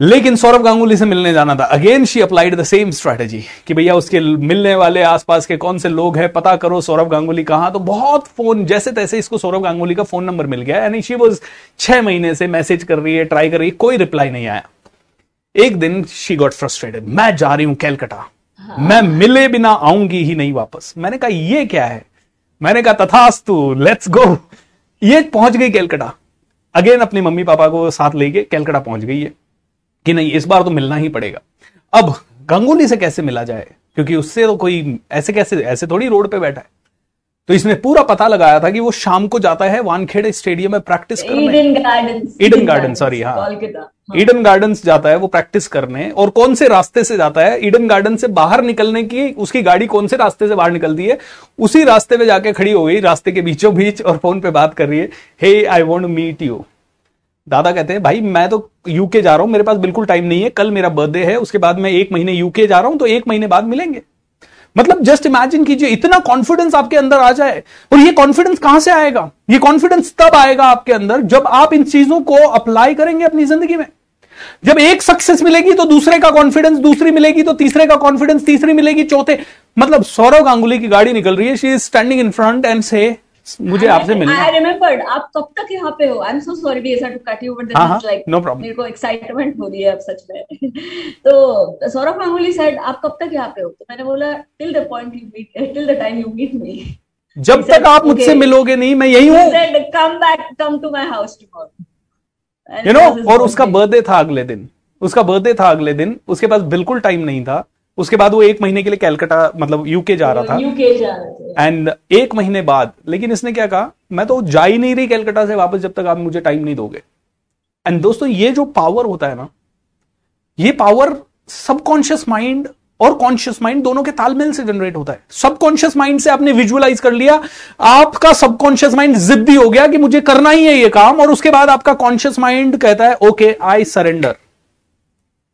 लेकिन सौरभ गांगुली से मिलने जाना था। Again she applied the same strategy कि भैया, उसके मिलने वाले आसपास के कौन से लोग हैं, पता करो सौरभ गांगुली कहाँ। तो बहुत फ़ोन जैसे तैसे इसको सौरभ गांगुली का फ़ोन नंबर मिल गया, यानी शी वॉज़ छह महीने से मैसेज कर रही है ट्राई कर रही है, कोई रिप्लाई नहीं आया। एक दिन शी गॉट फ्रस्ट्रेटेड मैं जा रही हूँ कैलकटा। मैं मिले बिना आऊँगी ही नहीं वापस। मैंने कहा, ये क्या है? मैंने कहा, तथास्तु लेट्स गो ये पहुँच गई कैलकटा। अगेन अपने मम्मी पापा को साथ लेके कैलकटा पहुँच गई है कि नहीं, इस बार तो मिलना ही पड़ेगा। अब गांगुली से कैसे मिला जाए? क्योंकि उससे तो कोई, ऐसे कैसे, ऐसे थोड़ी रोड पे बैठा है। तो इसने पूरा पता लगाया था कि वो शाम को जाता है वानखेड़े स्टेडियम में प्रैक्टिस करने. ईडन गार्डन सॉरी हाँ. ईडन गार्डन्स जाता है वो प्रैक्टिस करने। और कौन से रास्ते से जाता है? ईडन गार्डन से बाहर निकलने की उसकी गाड़ी कौन से रास्ते से बाहर निकलती है? उसी रास्ते पे जाके खड़ी हो गई रास्ते के बीचों बीच और फ़ोन पे बात कर रही है hey I want meet you Dada कहते हैं भाई मैं तो यूके जा रहा हूँ मेरे पास बिल्कुल टाइम नहीं है कल मेरा बर्थडे है उसके बाद मैं एक महीने यूके जा रहा हूँ तो एक महीने बाद मिलेंगे। मतलब जस्ट इमेजिन कीजिए, इतना कॉन्फिडेंस आपके अंदर आ जाए, और ये कॉन्फिडेंस कहाँ से आएगा? ये कॉन्फिडेंस तब आएगा आपके अंदर जब आप इन चीज़ों को अप्लाई करेंगे अपनी ज़िंदगी में। जब एक सक्सेस मिलेगी तो दूसरे का कॉन्फिडेंस दूसरी मिलेगी तो तीसरे का कॉन्फिडेंस तीसरी मिलेगी, चौथे। मतलब सौरव गांगुली की गाड़ी निकल रही है she is standing in front and से मुझे आपसे मिलना I remembered आप कब तक यहाँ पे हो? I am so sorry to cut you but this हाँ, हाँ, is like no मेरे को एक्साइटमेंट हो रही है अब सच में। तो सौरभ गांगुली said आप कब तक यहाँ पे हो? तो मैंने बोला till the point you meet till the time you meet me जब He तक said, आप मुझसे "Okay." मिलोगे नहीं मैं यही हूँ हूँ। said come back come to my house you know और उसका बर्थडे था अगले दिन। उसका बर्थडे था अगले दिन। उसके पास बिल्कुल टाइम नहीं था। उसके बाद वो एक महीने के लिए कैलकाटा मतलब यूके जा रहा था। एंड एक महीने बाद लेकिन इसने क्या कहा? मैं तो जा ही नहीं रही कैलकाटा से वापस जब तक आप मुझे टाइम नहीं दोगे। एंड दोस्तों ये जो पावर होता है ना ये पावर सबकॉन्शियस माइंड और कॉन्शियस माइंड दोनों के तालमेल से जनरेट होता है। सबकॉन्शियस माइंड से आपने विजुअलाइज कर लिया आपका सबकॉन्शियस माइंड जिद्दी हो गया कि मुझे करना ही है ये काम और उसके बाद आपका कॉन्शियस माइंड कहता है okay I surrender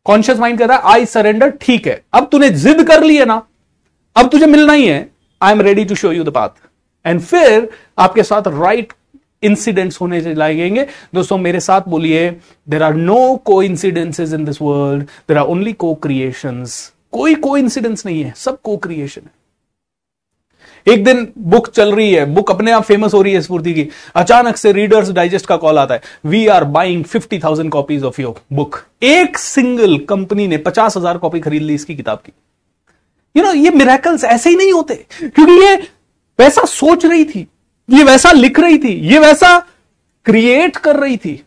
conscious mind कहता है, आई सरेंडर, ठीक है। अब तूने जिद कर ली है ना। अब तुझे मिलना ही है। I am ready to show you the path. And फिर आपके साथ राइट right इंसिडेंट्स होने लगेंगे। दोस्तों, मेरे साथ बोलिए there are no coincidences in this world there are only co creation कोई को इंसिडेंस नहीं है, सबको क्रिएशन है। एक दिन बुक चल रही है बुक अपने आप फ़ेमस हो रही है स्फूर्ति की। अचानक से रीडर्स डाइजेस्ट का कॉल आता है। We are buying fifty thousand copies of your book एक सिंगल कंपनी ने पचास हज़ार कॉपी खरीद ली इसकी किताब की। यू नो ये मिराकल्स ऐसे ही नहीं होते। क्योंकि ये वैसा सोच रही थी, ये वैसा लिख रही थी, ये वैसा क्रिएट कर रही थी।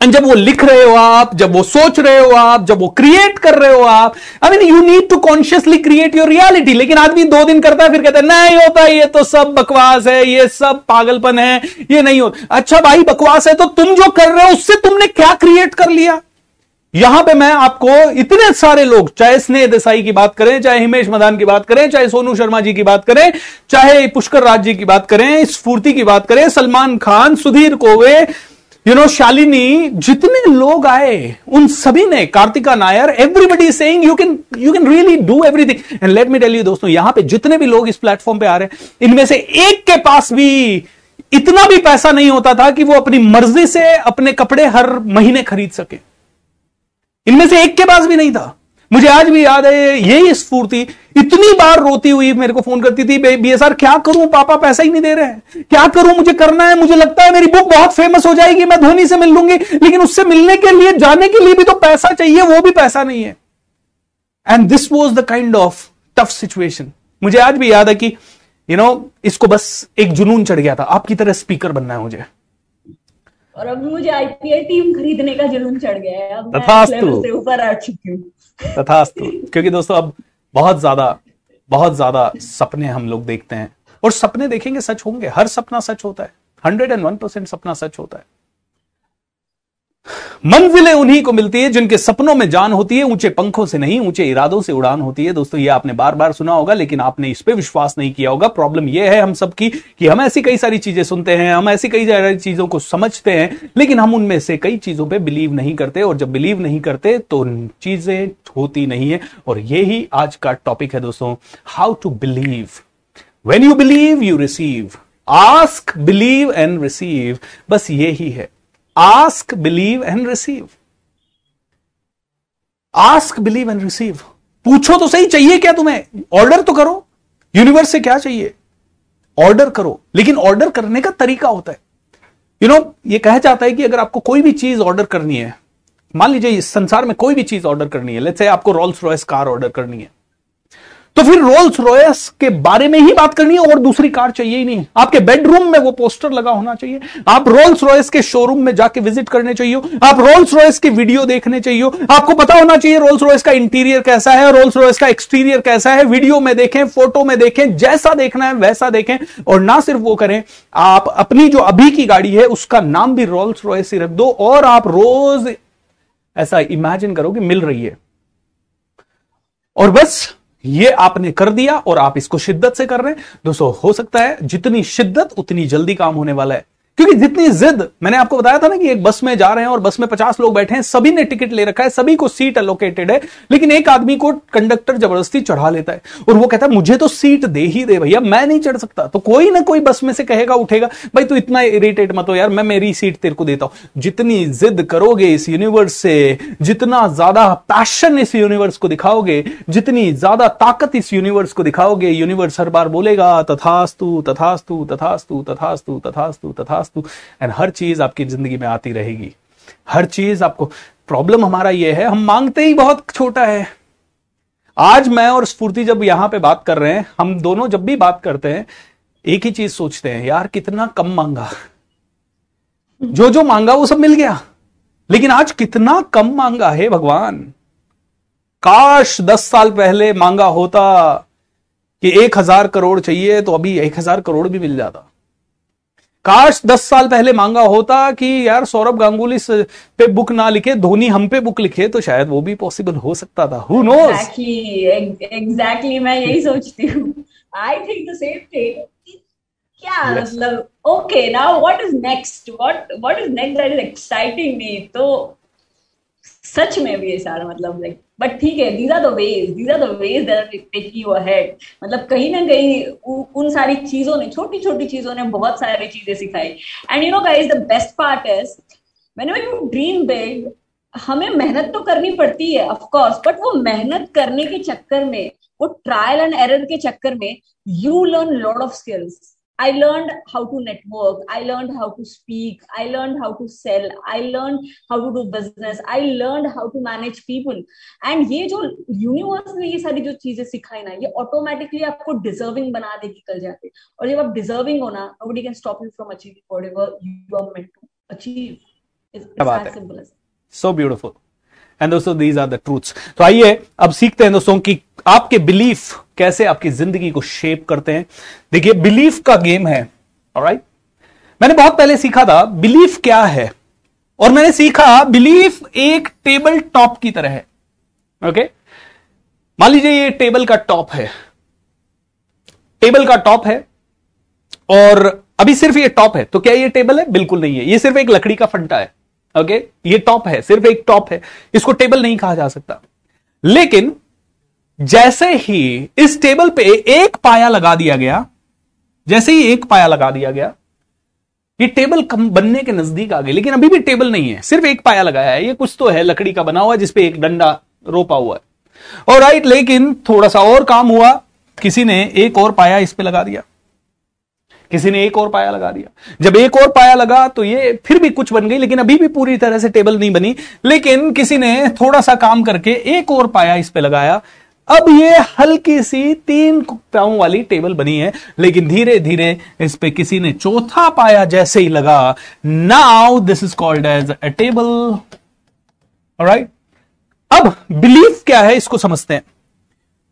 जब वो लिख रहे हो आप, जब वो सोच रहे हो आप, जब वो क्रिएट कर रहे हो आप I mean you need to consciously create your reality लेकिन आदमी दो दिन करता है, फिर कहता है, नहीं होता ये तो सब बकवास है, ये सब पागलपन है, ये नहीं होता अच्छा भाई, बकवास है तो तुम जो कर रहे हो, उससे तुमने क्या क्रिएट कर लिया? यहाँ पे मैं आपको इतने सारे लोग, चाहे स्नेह देसाई की बात करें, चाहे हिमेश मदान की बात करें, चाहे सोनू शर्मा जी की बात करें, चाहे पुष्कर राज जी की बात करें, स्फूर्ति की बात करें, सलमान खान, सुधीर कोवे यू नो शालिनी जितने लोग आए, उन सभी ने, Kartika Nair everybody saying you can you can really do everything and let me tell you दोस्तों, यहाँ पे जितने भी लोग इस प्लेटफॉर्म पे आ रहे हैं, इनमें से एक के पास भी इतना भी पैसा नहीं होता था कि वो अपनी मर्ज़ी से अपने कपड़े हर महीने खरीद सके। इनमें से एक के पास भी नहीं था। मुझे आज भी याद है, यही स्फूर्ति इतनी बार रोती हुई मेरे को फ़ोन करती थी बीएसआर क्या करूँ? पापा पैसा ही नहीं दे रहे हैं। क्या करूँ? मुझे करना है मुझे लगता है मेरी बुक बहुत फ़ेमस हो जाएगी मैं धोनी से मिल लूँगी। लेकिन उससे मिलने के लिए जाने के लिए भी तो पैसा चाहिए वो भी पैसा नहीं है। And this was the kind of tough situation मुझे आज भी याद है कि यू you नो know, इसको बस एक जुनून चढ़ गया था। आपकी तरह स्पीकर बनना है मुझे। और अब मुझे आईपीएल टीम खरीदने का जुनून चढ़ गया है। अब तथास्तु। से ऊपर आ चुकी हूँ। तथास्तु। क्योंकि दोस्तों अब बहुत ज़्यादा बहुत ज़्यादा सपने हम लोग देखते हैं। और सपने देखेंगे सच होंगे। हर सपना सच होता है। हंड्रेड एंड वन परसेंट सपना सच होता है। मंजिलें उन्हीं को मिलती है जिनके सपनों में जान होती है, ऊँचे पंखों से नहीं, ऊँचे इरादों से उड़ान होती है। दोस्तों, ये आपने बार बार सुना होगा, लेकिन आपने इस पर विश्वास नहीं किया होगा। प्रॉब्लम ये है हम सबकी कि हम ऐसी कई सारी चीज़ें सुनते हैं, हम ऐसी कई सारी चीज़ों को समझते हैं, लेकिन हम उनमें से कई चीज़ों पर बिलीव नहीं करते और जब बिलीव नहीं करते तो चीज़ें होती नहीं है। और यही आज का टॉपिक है दोस्तों, how to believe. When you believe you receive ask believe and receive बस ये ही। Ask believe and receive ask believe and receive पूछो तो सही चाहिए क्या तुम्हें? ऑर्डर तो करो। यूनिवर्स से क्या चाहिए? ऑर्डर करो। लेकिन ऑर्डर करने का तरीका होता है। यू you नो know, ये कहा जाता है कि अगर आपको कोई भी चीज़ ऑर्डर करनी है मान लीजिए इस संसार में कोई भी चीज़ ऑर्डर करनी है लेट्स से आपको रोल्स रॉयस कार ऑर्डर करनी है तो फिर रोल्स रॉयस के बारे में ही बात करनी है और दूसरी कार चाहिए ही नहीं। आपके बेडरूम में वो पोस्टर लगा होना चाहिए। आप रोल्स रॉयस के शोरूम में जाके विज़िट करने चाहिए आप रोल्स रॉयस की वीडियो देखने चाहिए आपको पता होना चाहिए रोल्स रॉयस का इंटीरियर कैसा है रोल्स रॉयस का एक्सटीरियर कैसा है। वीडियो में देखें फ़ोटो में देखें, जैसा देखना है वैसा देखें। और ना सिर्फ़ वो करें, आप अपनी जो अभी की गाड़ी है, उसका नाम भी रोल्स रॉयस ही रख दो और आप रोज ऐसा इमेजिन करो कि मिल रही है। और बस ये आपने कर दिया और आप इसको शिद्दत से कर रहे हैं। दोस्तों, हो सकता है जितनी शिद्दत, उतनी जल्दी काम होने वाला है। क्योंकि जितनी जिद मैंने आपको बताया था ना कि एक बस में जा रहे हैं और बस में पचास लोग बैठे हैं, सभी ने टिकट ले रखा है, सभी को सीट अलोकेटेड है, लेकिन एक आदमी को कंडक्टर ज़बरदस्ती चढ़ा लेता है और वो कहता है, मुझे तो सीट दे ही दे भैया, मैं नहीं चढ़ सकता। तो कोई ना कोई बस में से कहेगा, उठेगा, भाई तू इतना इरिटेट मत हो यार, मैं मेरी सीट तेरे को देता हूँ। जितनी जिद करोगे इस यूनिवर्स से, जितना ज़्यादा पैशन इस यूनिवर्स को दिखाओगे, जितनी ज़्यादा ताकत इस यूनिवर्स को दिखाओगे यूनिवर्स हर बार बोलेगा, तथास्तु तथास्तु तथास्तु तथास्तु तथास्तु तथास्तु वास्तु एंड हर चीज़ आपकी ज़िंदगी में आती रहेगी। हर चीज़ आपको प्रॉब्लम हमारा यह है, हम मांगते ही बहुत छोटा है। आज मैं और स्फूर्ति जब यहाँ पे बात कर रहे हैं, हम दोनों जब भी बात करते हैं, एक ही चीज़ सोचते हैं, यार, कितना कम मांगा। जो जो मांगा, वो सब मिल गया। लेकिन आज कितना कम मांगा, है भगवान। काश दस साल पहले मांगा होता कि एक हज़ार करोड़ चाहिए तो अभी एक हज़ार करोड़ भी मिल जाता। काश दस साल पहले मांगा होता कि यार सौरभ गांगुली पे बुक ना लिखे धोनी हम पे बुक लिखे तो शायद वो भी पॉसिबल हो सकता था। हु नोस एग्जैक्टली एग्जैक्टली मैं यही सोचती हूँ। I think the same thing क्या मतलब okay now what is next what what is next that is exciting me तो सच में भी ये सारा मतलब लाइक बट ठीक है these are the ways these are the ways taking मतलब कहीं ना कहीं उन सारी चीज़ों ने छोटी छोटी चीज़ों ने बहुत सारी चीज़ें सिखाई। And you know guys the best part is whenever you dream big हमें मेहनत तो करनी पड़ती है ऑफ़ कोर्स बट वो मेहनत करने के चक्कर में, वो ट्रायल एंड एरर के चक्कर में you learn lot of skills I learned how to network. I learned how to speak. I learned how to sell. I learned how to do business. I learned how to manage people. And ये जो यूनिवर्स ने ये सारी जो चीज़ें सिखाई ना ये ऑटोमेटिकली आपको डिजर्विंग बना देगी कल जाके और जब आप डिजर्विंग हो ना nobody can stop you from achieving whatever you are meant to achieve. It's, it's as simple as so beautiful. And दोस्तों दीज आर द ट्रूथ्स तो आइए अब सीखते हैं दोस्तों कि आपके बिलीफ कैसे आपकी ज़िंदगी को शेप करते हैं। देखिए बिलीफ का गेम है राइट मैंने बहुत पहले सीखा था बिलीफ क्या है? और मैंने सीखा बिलीफ एक टेबल टॉप की तरह है ओके मान लीजिए ये टेबल का टॉप है। टेबल का टॉप है, और अभी सिर्फ़ ये टॉप है। तो क्या ये टेबल है? बिल्कुल नहीं है। ये सिर्फ़ एक लकड़ी का फंटा है ओके ये टॉप है, सिर्फ़ एक टॉप है। इसको टेबल नहीं कहा जा सकता। लेकिन जैसे ही इस टेबल पे एक पाया लगा दिया गया, जैसे ही एक पाया लगा दिया गया, ये टेबल कम बनने के नज़दीक आ गई। लेकिन अभी भी टेबल नहीं है, सिर्फ़ एक पाया लगाया है। ये कुछ तो है, लकड़ी का बना हुआ है, जिसपे एक डंडा रोपा हुआ है। और राइट लेकिन थोड़ा सा और काम हुआ। किसी ने एक और पाया इस पे लगा दिया। किसी ने एक और पाया लगा दिया। जब एक और पाया लगा तो ये फिर भी कुछ बन गई, लेकिन अभी भी पूरी तरह से टेबल नहीं बनी। लेकिन किसी ने थोड़ा सा काम करके एक और पाया इस पे लगाया। अब ये हल्की सी तीन पाओ वाली टेबल बनी है, लेकिन धीरे धीरे इस पे किसी ने चौथा पाया जैसे ही लगा। Now this is called as a table right अब बिलीफ क्या है इसको समझते हैं।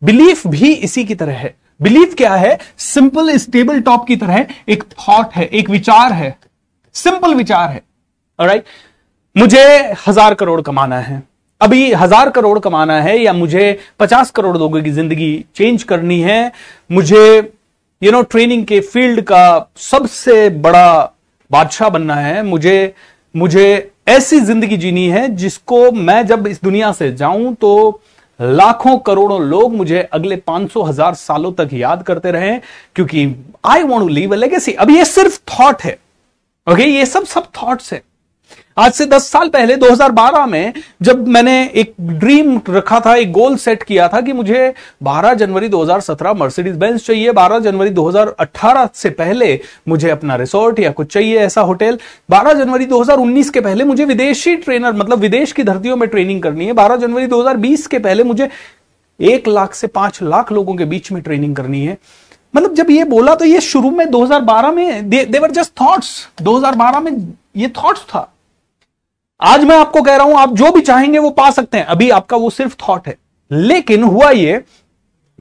बिलीफ भी इसी की तरह है। बिलीफ क्या है? सिंपल इस टेबल टॉप की तरह एक थॉट है, एक विचार है। सिंपल विचार है। राइट मुझे हज़ार करोड़ कमाना है। अभी हज़ार करोड़ कमाना है या मुझे पचास करोड़ लोगों की ज़िंदगी चेंज करनी है, मुझे यू नो ट्रेनिंग के फ़ील्ड का सबसे बड़ा बादशाह बनना है, मुझे मुझे ऐसी ज़िंदगी जीनी है जिसको मैं जब इस दुनिया से जाऊँ तो लाखों करोड़ों लोग मुझे अगले 500 हज़ार सालों तक याद करते रहे, क्योंकि I want to leave a legacy अब ये सिर्फ़ थॉट है ओके okay? ये सब सब थॉट्स है आज से 10 साल पहले 2012 में, जब मैंने एक ड्रीम रखा था, एक गोल सेट किया था कि मुझे 12 जनवरी 2017 मर्सिडीज बेंस चाहिए 12 जनवरी 2018 से पहले मुझे अपना रिसोर्ट या कुछ चाहिए ऐसा होटल 12 जनवरी 2019 के पहले मुझे विदेशी ट्रेनर मतलब विदेश की धरतियों में ट्रेनिंग करनी है 12 जनवरी 2020 के पहले मुझे एक लाख से पाँच लाख लोगों के बीच में ट्रेनिंग करनी है। मतलब जब ये बोला तो ये शुरू में 2012 में देवर जस्ट थॉट्स 2012 में ये थॉट्स था। आज मैं आपको कह रहा हूँ, आप जो भी चाहेंगे वो पा सकते हैं। अभी आपका वो सिर्फ़ थॉट है। लेकिन हुआ ये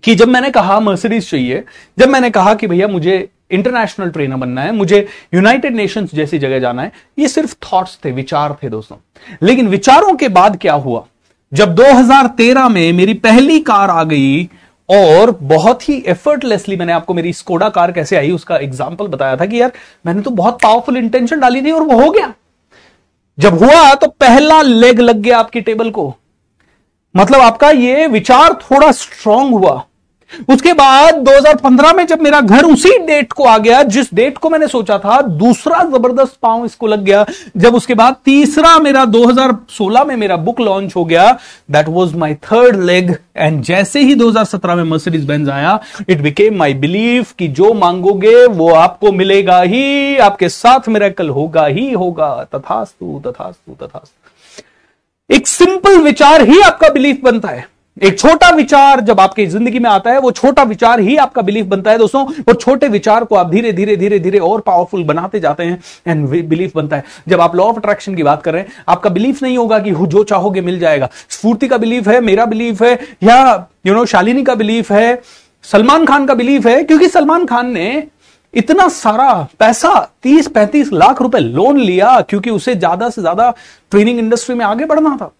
कि जब मैंने कहा मर्सिडीज चाहिए, जब मैंने कहा कि भैया मुझे इंटरनेशनल ट्रेनर बनना है, मुझे यूनाइटेड नेशंस जैसी जगह जाना है, ये सिर्फ़ थॉट्स थे, विचार थे दोस्तों। लेकिन विचारों के बाद क्या हुआ? जब 2013 में मेरी पहली कार आ गई और बहुत ही एफर्टलेसली मैंने आपको मेरी स्कोडा कार कैसे आई, उसका एग्ज़ाम्पल बताया था कि यार मैंने तो बहुत पावरफुल इंटेंशन डाली थी और वो हो गया। जब हुआ तो पहला लेग लग गया आपकी टेबल को। मतलब आपका ये विचार थोड़ा स्ट्रांग हुआ। उसके बाद 2015 में जब मेरा घर उसी डेट को आ गया, जिस डेट को मैंने सोचा था, दूसरा ज़बरदस्त पाँव इसको लग गया। जब उसके बाद तीसरा मेरा 2016 में मेरा बुक लॉन्च हो गया that was my third leg and जैसे ही 2017 में मर्सिडीज बेंज आया इट बिकेम माय बिलीफ कि जो मांगोगे, वो आपको मिलेगा ही, आपके साथ मेरा कल होगा ही होगा। तथास्तु तथास्तु तथास्तु। एक सिंपल विचार ही आपका बिलीफ बनता है। एक छोटा विचार जब आपकी ज़िंदगी में आता है, वो छोटा विचार ही आपका बिलीफ बनता है दोस्तों। और छोटे विचार को आप धीरे धीरे धीरे धीरे और पावरफुल बनाते जाते हैं एंड बिलीफ बनता है। जब आप लॉ ऑफ़ अट्रैक्शन की बात कर रहे हैं, आपका बिलीफ नहीं होगा कि जो चाहोगे मिल जाएगा। स्फूर्ति का बिलीफ है, मेरा बिलीफ है, या यू नो शालिनी का बिलीफ है, सलमान खान का बिलीफ है, क्योंकि सलमान खान ने इतना सारा पैसा, तीस, पैंतीस लाख रुपए लोन लिया, क्योंकि उसे ज़्यादा से ज़्यादा ट्रेनिंग इंडस्ट्री में आगे बढ़ना था।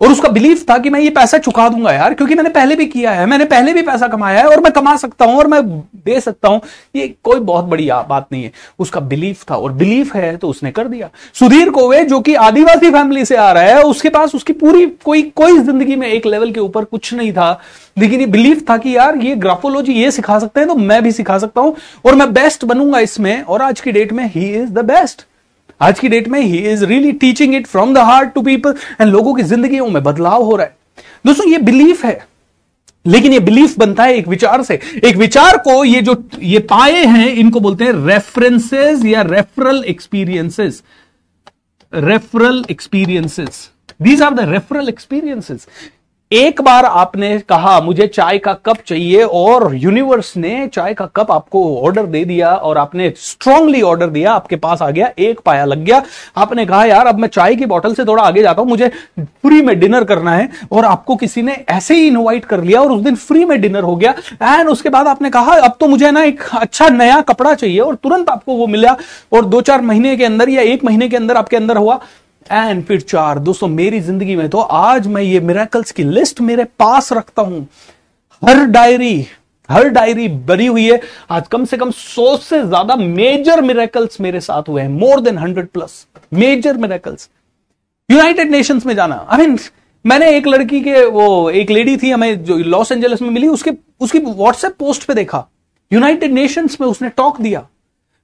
और उसका बिलीफ था कि मैं ये पैसा चुका दूँगा यार, क्योंकि मैंने पहले भी किया है, मैंने पहले भी पैसा कमाया है और मैं कमा सकता हूँ और मैं दे सकता हूँ। ये कोई बहुत बड़ी बात नहीं है। उसका बिलीफ था और बिलीफ है तो उसने कर दिया। सुधीर कोवे, जो कि आदिवासी फैमिली से आ रहा है, उसके पास उसकी पूरी कोई कोई ज़िंदगी में एक लेवल के ऊपर कुछ नहीं था। लेकिन ये बिलीफ था कि यार ये ग्राफोलॉजी ये सिखा सकते हैं तो मैं भी सिखा सकता हूँ और मैं बेस्ट बनूँगा इसमें और आज की डेट में ही इज़ द बेस्ट आज की डेट में ही is really teaching it from the heart to people and लोगों की ज़िंदगी में बदलाव हो रहा है। दोस्तों, ये बिलीफ है। लेकिन ये बिलीफ बनता है एक विचार से। एक विचार को ये जो, ये पाए हैं, इनको बोलते हैं रेफरेंसेस या referral experiences referral experiences these are the referral experiences एक बार आपने कहा, मुझे चाय का कप चाहिए, और यूनिवर्स ने चाय का कप आपको ऑर्डर दे दिया और आपने स्ट्रांगली ऑर्डर दिया, आपके पास आ गया, एक पाया लग गया। आपने कहा, यार, अब मैं चाय की बोतल से थोड़ा आगे जाता हूँ, मुझे फ्री में डिनर करना है, और आपको किसी ने ऐसे ही इनवाइट कर लिया और उस दिन फ्री में डिनर हो गया। एंड उसके बाद आपने कहा, अब तो मुझे ना एक अच्छा नया कपड़ा चाहिए, और तुरंत आपको वो मिला। और दो चार महीने के अंदर या एक महीने के अंदर आपके अंदर हुआ। एंड फिर चार, दोस्तों, मेरी ज़िंदगी में तो आज मैं ये मिराकल्स की लिस्ट मेरे पास रखता हूँ। हर डायरी हर डायरी भरी हुई है। आज कम से कम सौ से ज़्यादा मेजर मिराकल्स मेरे साथ हुए हैं। More than hundred plus major miracles United Nations में जाना। आई मीन मैंने एक लड़की के, वो एक लेडी थी हमें जो लॉस एंजलिस में मिली, उसके, उसकी व्हाट्सएप पोस्ट पे देखा। यूनाइटेड नेशंस में उसने टॉक दिया।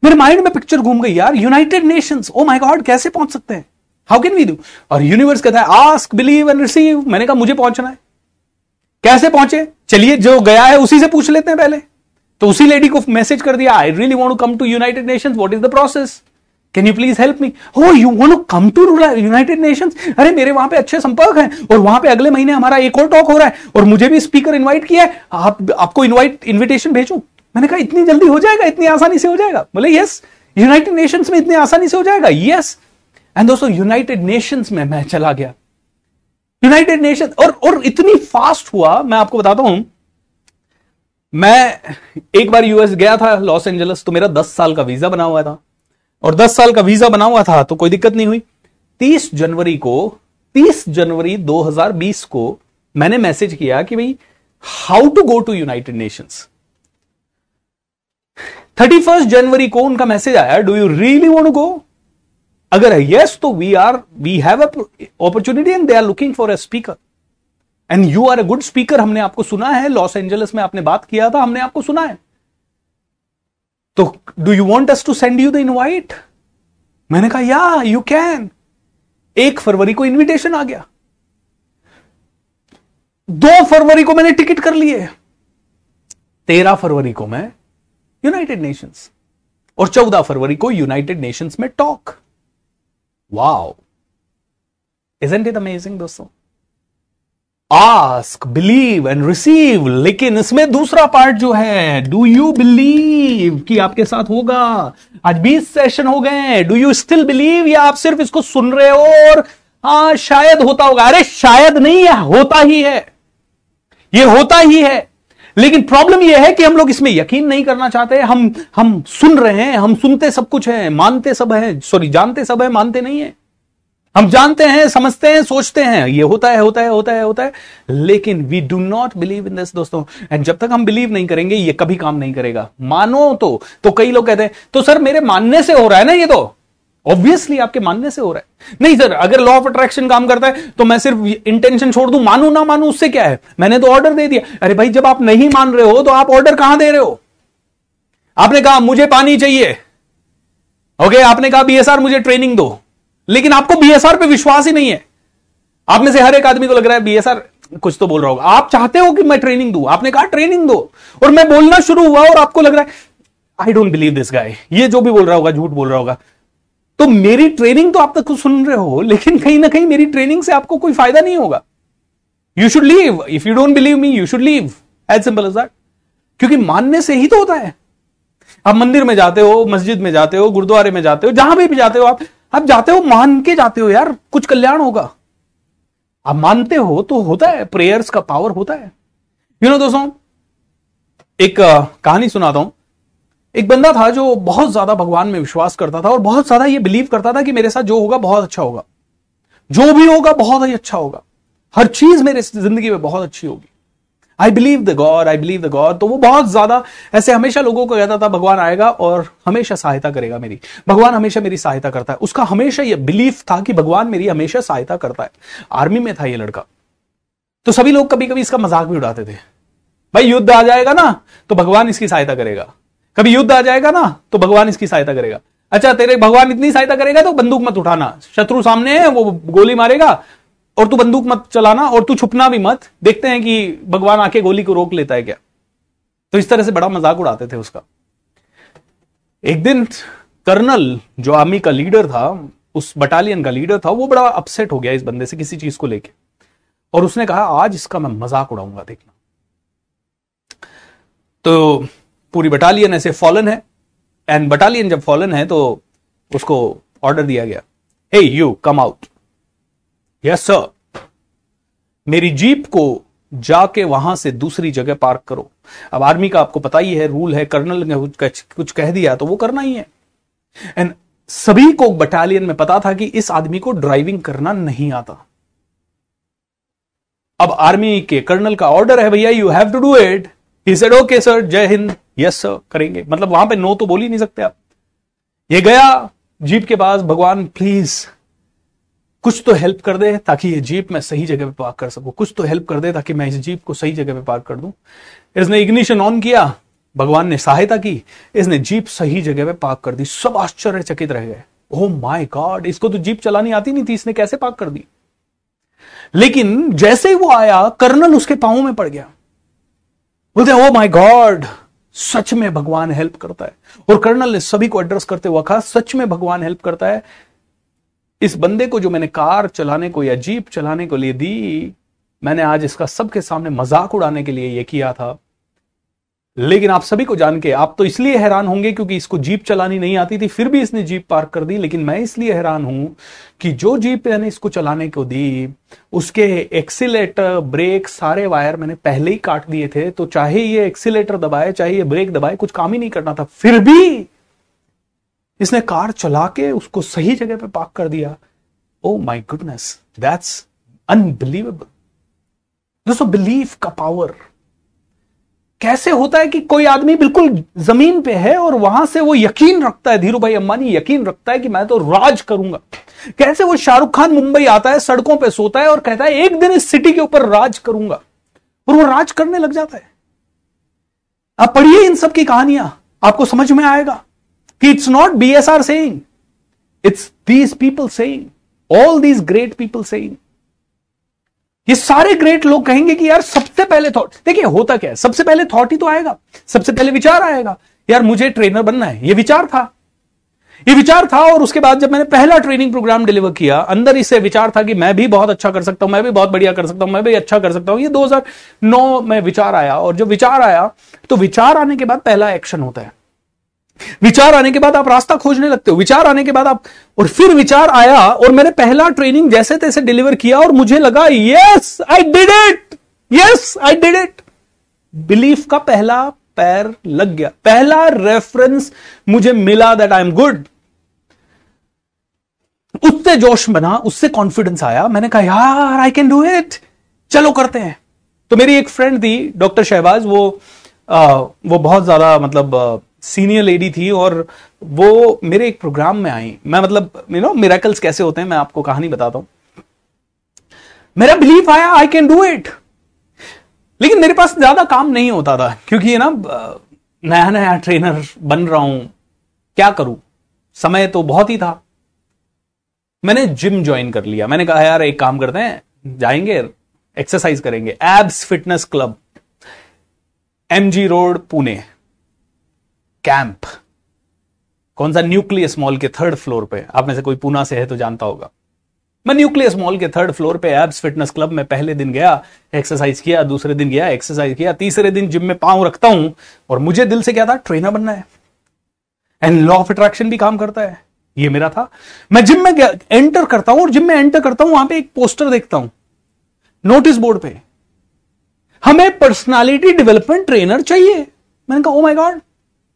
मेरे माइंड में पिक्चर घूम गई, यार। United Nations oh my God कैसे पहुँच सकते हैं? हाउ कैन वी डू और यूनिवर्स कहता है आस्क बिलीव एंड रिसीव मैंने कहा, मुझे पहुँचना है. कैसे पहुँचे? चलिए, जो गया है, उसी से पूछ लेते हैं पहले। तो उसी लेडी को मैसेज कर दिया I really want to come to United Nation what is the process can you please help me oh you want to come to United Nation अरे, मेरे वहाँ पे अच्छे संपर्क हैं, और वहाँ पे अगले महीने हमारा एक और टॉक हो रहा है, और मुझे भी स्पीकर इन्वाइट किया है। आप, आपको इन्वाइट इन्विटेशन भेजू? मैंने कहा, इतनी जल्दी हो जाएगा, इतनी आसानी से हो जाएगा? बोले यस यूनाइटेड नेशंस में इतनी आसानी से हो जाएगा? यस एंड दोस्तों यूनाइटेड नेशंस में मैं चला गया। यूनाइटेड नेशन और और इतनी फास्ट हुआ, मैं आपको बताता हूँ। मैं एक बार यूएस गया था लॉस एंजल्स तो मेरा दस साल का वीज़ा बना हुआ था। और दस साल का वीज़ा बना हुआ था तो कोई दिक्कत नहीं हुई। तीस जनवरी को, तीस जनवरी 2020 को मैंने मैसेज किया कि भाई how to go to United Nations thirty first जनवरी को उनका मैसेज आया do you really want go अगर यस तो we are we have opportunity and they are looking for a speaker and you are a good speaker हमने आपको सुना है लॉस एंजल्स में आपने बात किया था, हमने आपको सुना है। तो do you want us to send you the invite मैंने कहा या यू कैन एक फरवरी को इनविटेशन आ गया। दो फरवरी को मैंने टिकट कर लिए। तेरह फरवरी को मैं यूनाइटेड नेशंस और चौदह फरवरी को यूनाइटेड नेशंस में talk wow isn't it amazing दोस्तों आस्क बिलीव एंड रिसीव लेकिन इसमें दूसरा पार्ट जो है डू यू बिलीव कि आपके साथ होगा आज 20 सेशन हो गए डू यू स्टिल बिलीव या आप सिर्फ़ इसको सुन रहे हो और हाँ शायद होता होगा अरे शायद नहीं है होता ही है ये होता ही है लेकिन प्रॉब्लम यह है कि हम लोग इसमें यकीन नहीं करना चाहते। हम हम सुन रहे हैं, हम सुनते सब कुछ है, मानते सब है सॉरी जानते सब है, मानते नहीं है। हम जानते हैं, समझते हैं, सोचते हैं, ये होता है होता है होता है होता है। लेकिन we do not believe in this दोस्तों। एंड जब तक हम बिलीव नहीं करेंगे, ये कभी काम नहीं करेगा। मानो तो तो कई लोग कहते हैं तो सर, मेरे मानने से हो रहा है ना ये तो? ऑब्वियसली आपके मानने से हो रहा है। नहीं सर अगर लॉ ऑफ़ अट्रैक्शन काम करता है तो मैं सिर्फ़ इंटेंशन छोड़ दूँ, मानू ना मानू, उससे क्या है? मैंने तो ऑर्डर दे दिया। अरे भाई, जब आप नहीं मान रहे हो तो आप ऑर्डर कहाँ दे रहे हो? आपने कहा, मुझे पानी चाहिए। ओके आपने कहा बीएसआर मुझे ट्रेनिंग दो। लेकिन आपको बीएसआर पे विश्वास ही नहीं है। आप में से हर एक आदमी को लग रहा है बीएसआर कुछ तो बोल रहा होगा। आप चाहते हो कि मैं ट्रेनिंग दू? आपने कहा ट्रेनिंग दो। और मैं बोलना शुरू हुआ और आपको लग रहा है I don't believe this guy ये जो भी बोल रहा होगा, झूठ बोल रहा होगा। तो मेरी ट्रेनिंग तो आप तक सुन रहे हो लेकिन कहीं ना कहीं मेरी ट्रेनिंग से आपको कोई फ़ायदा नहीं होगा। You should leave if you don't believe me you should leave as simple as that क्योंकि मानने से ही तो होता है। आप मंदिर में जाते हो मस्जिद में जाते हो गुरुद्वारे में जाते हो जहाँ भी, भी जाते हो आप आप जाते हो मान के जाते हो यार कुछ कल्याण होगा। आप मानते हो तो होता है प्रेयर्स का पावर होता है। यू you नो know, दोस्तों एक कहानी सुनाता हूँ। एक बंदा था जो बहुत ज़्यादा भगवान में विश्वास करता था और बहुत ज़्यादा ये बिलीव करता था कि मेरे साथ जो होगा बहुत अच्छा होगा। जो भी होगा बहुत ही अच्छा होगा। हर चीज़ मेरे ज़िंदगी में बहुत अच्छी होगी। I believe the god I believe the god तो वो बहुत ज़्यादा ऐसे हमेशा लोगों को कहता था, भगवान आएगा और हमेशा सहायता करेगा मेरी। भगवान हमेशा मेरी सहायता करता है। उसका हमेशा ये बिलीफ था कि भगवान मेरी हमेशा सहायता करता है। आर्मी में था ये लड़का। तो सभी लोग कभी कभी इसका मज़ाक भी उड़ाते थे। भाई युद्ध आ जाएगा ना तो भगवान इसकी सहायता करेगा। कभी युद्ध आ जाएगा ना तो भगवान इसकी सहायता करेगा। अच्छा तेरे भगवान इतनी सहायता करेगा तो बंदूक मत उठाना। शत्रु सामने है, वो गोली मारेगा, और तू बंदूक मत चलाना, और तू छुपना भी मत। देखते हैं कि भगवान आके गोली को रोक लेता है क्या। तो इस तरह से बड़ा मज़ाक उड़ाते थे उसका। एक दिन कर्नल, जो आर्मी का लीडर था, उस बटालियन का लीडर था, वो बड़ा अपसेट हो गया इस बंदे से किसी चीज़ को लेके। और उसने कहा, आज इसका मैं मज़ाक उड़ाऊँगा देखना। तो पूरी बटालियन ऐसे फॉलन है। एंड बटालियन जब फॉलन है तो उसको ऑर्डर दिया गया। Hey you come out yes sir मेरी जीप को जाके वहाँ से दूसरी जगह पार्क करो। अब आर्मी का आपको पता ही है रूल है कर्नल ने कुछ कह दिया तो वो करना ही है। एंड सभी को बटालियन में पता था कि इस आदमी को ड्राइविंग करना नहीं आता। अब आर्मी के कर्नल का ऑर्डर है, भैया you have to do it he said okay sir Jai Hind. Yes sir करेंगे। मतलब वहाँ पे नो तो बोल ही नहीं सकते आप। ये गया जीप के पास, भगवान प्लीज़ कुछ तो हेल्प कर दे ताकि ये जीप मैं सही जगह पे पार्क कर सकूँ। कुछ तो हेल्प कर दे ताकि मैं इस जीप को सही जगह पे पार्क कर दूँ। इसने इग्निशन ऑन किया, भगवान ने सहायता की, इसने जीप सही जगह पे पार्क कर दी। सब आश्चर्यचकित रह गए। ओह माय गॉड इसको तो जीप चलानी आती नहीं थी, इसने कैसे पार्क कर दी? लेकिन जैसे ही वो आया, कर्नल उसके पाँव में पड़ गया। बोलते ओ माय गॉड सच में भगवान हेल्प करता है। और कर्नल ने सभी को एड्रेस करते हुए कहा, सच में भगवान हेल्प करता है। इस बंदे को जो मैंने कार चलाने को या जीप चलाने को लिए दी, मैंने आज इसका सबके सामने मज़ाक उड़ाने के लिए यह किया था। लेकिन आप सभी को जान के, आप तो इसलिए हैरान होंगे क्योंकि इसको जीप चलानी नहीं आती थी, फिर भी इसने जीप पार्क कर दी, लेकिन मैं इसलिए हैरान हूँ कि जो जीप मैंने इसको चलाने को दी, उसके एक्सीटर ब्रेक सारे वायर मैंने पहले ही काट दिए थे तो चाहे ये एक्सीटर दबाए, चाहे ये ब्रेक दबाए, कुछ काम ही नहीं करना था, फिर भी इसने कार चला के उसको सही जगह पे पार्क कर दिया। Oh my goodness that's unbelievable दोस्तों बिलीफ का पावर कैसे होता है कि कोई आदमी बिल्कुल ज़मीन पे है और वहाँ से वो यकीन रखता है, धीरू भाई अंबानी यकीन रखता है कि मैं तो राज करूँगा। कैसे वो शाहरुख खान मुंबई आता है, सड़कों पे सोता है और कहता है, एक दिन इस सिटी के ऊपर राज करूँगा। और वो राज करने लग जाता है। आप पढ़िए इन सब की कहानियाँ, आपको समझ में आएगा कि it's not B S R saying it's these people saying all these great people saying ये सारे ग्रेट लोग कहेंगे कि यार सबसे पहले थॉट देखिए होता क्या है? सबसे पहले थॉट ही तो आएगा। सबसे पहले विचार आएगा। यार मुझे ट्रेनर बनना है। ये विचार था। ये विचार था और उसके बाद जब मैंने पहला ट्रेनिंग प्रोग्राम डिलीवर किया, अंदर इससे विचार था कि मैं भी बहुत अच्छा कर सकता हूँ, मैं भी बहुत बढ़िया कर सकता हूँ, मैं भी अच्छा कर सकता हूँ। ये 2009 में विचार आया और जब विचार आया तो विचार आने के बाद पहला एक्शन होता है। विचार आने के बाद आप रास्ता खोजने लगते हो। विचार आने के बाद आप और फिर विचार आया और मैंने पहला ट्रेनिंग जैसे तैसे डिलीवर किया और मुझे लगा yes I did it yes I did it belief का पहला पैर लग गया। पहला रेफरेंस मुझे मिला दैट आई एम गुड उससे जोश बना उससे कॉन्फिडेंस आया। मैंने कहा यार आई कैन डू इट चलो करते हैं. तो मेरी एक फ्रेंड थी डॉक्टर शहबाज वो आ, वो बहुत ज़्यादा मतलब सीनियर लेडी थी और वो मेरे एक प्रोग्राम में आई। मैं मतलब यू नो मेरेकल्स कैसे होते हैं, मैं आपको कहानी बताता हूँ। मेरा बिलीफ आया आई कैन डू इट लेकिन मेरे पास ज़्यादा काम नहीं होता था, क्योंकि ये ना नया नया ट्रेनर बन रहा हूँ। क्या करूँ? समय तो बहुत ही था। मैंने जिम ज्वाइन कर लिया। मैंने कहा, यार, एक काम करते हैं, जाएँगे एक्सरसाइज करेंगे। Abs fitness club MG road Pune camp? कौन सा न्यूक्लियस मॉल के थर्ड फ्लोर पे? आप में से कोई पूना से है तो जानता होगा। मैं न्यूक्लियस मॉल के थर्ड फ्लोर पे एब्स फिटनेस क्लब में पहले दिन गया एक्सरसाइज किया, दूसरे दिन गया एक्सरसाइज किया, तीसरे दिन जिम में पाँव रखता हूँ और मुझे दिल से क्या था? ट्रेनर बनना है। एंड लॉ ऑफ़ अट्रैक्शन भी काम करता है। ये मेरा था। मैं जिम में एंटर करता हूँ और जिम में एंटर करता हूँ, वहाँ पे एक पोस्टर देखता हूँ। नोटिस बोर्ड पे। हमें पर्सनालिटी डेवलपमेंट ट्रेनर चाहिए। मैंने कहा ओ माय गॉड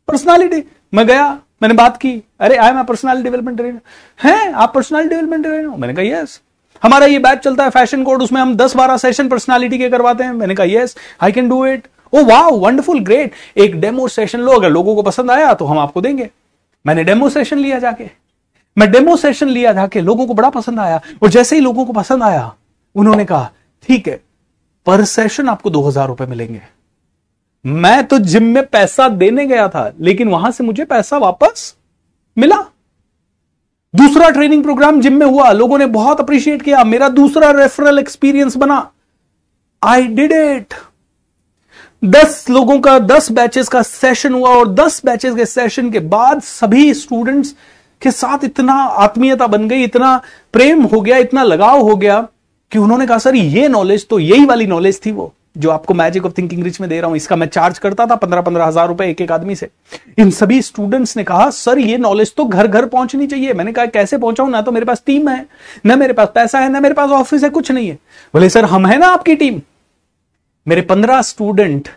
पर्सनालिटी मैं गया, मैंने बात की, अरे I am personal development trainer हैं, आप पर्सनल डेवलपमेंट ट्रेनर मैंने कहा यस हमारा ये बैच चलता है फ़ैशन कोड उसमें हम 10 12 सेशन पर्सनालिटी के करवाते हैं। मैंने कहा yes I can do it oh वाह वंडरफुल ग्रेट एक डेमो सेशन लो, अगर लोगों को पसंद आया तो हम आपको देंगे। मैंने डेमो सेशन लिया जाके। मैं डेमो सेशन लिया जाके लोगों को बड़ा पसंद आया, और जैसे ही लोगों को पसंद आया, उन्होंने कहा, ठीक है पर सेशन आपको दो हज़ार रुपए मिलेंगे. मैं तो जिम में पैसा देने गया था, लेकिन वहाँ से मुझे पैसा वापस मिला। दूसरा ट्रेनिंग प्रोग्राम जिम में हुआ, लोगों ने बहुत अप्रिशिएट किया, मेरा दूसरा रेफरल एक्सपीरियंस बना। आई डिड इट दस लोगों का, दस बैचेस का सेशन हुआ और दस बैचेस के सेशन के बाद सभी स्टूडेंट्स के साथ इतना आत्मीयता बन गई, इतना प्रेम हो गया, इतना लगाव हो गया कि उन्होंने कहा, सर, ये नॉलेज तो यही वाली नॉलेज थी वो। जो आपको मैजिक ऑफ़ थिंकिंग रिच में दे रहा हूँ, इसका मैं चार्ज करता था पंद्रह पंद्रह हज़ार रुपए एक एक आदमी से। इन सभी स्टूडेंट्स ने कहा सर ये नॉलेज तो घर घर पहुंचनी चाहिए। मैंने कहा, कैसे पहुंचाऊं? ना तो मेरे पास टीम है, ना मेरे पास पैसा है, ना मेरे पास ऑफ़िस है, कुछ नहीं है। बोले सर हम है ना आपकी टीम मेरे पंद्रह स्टूडेंट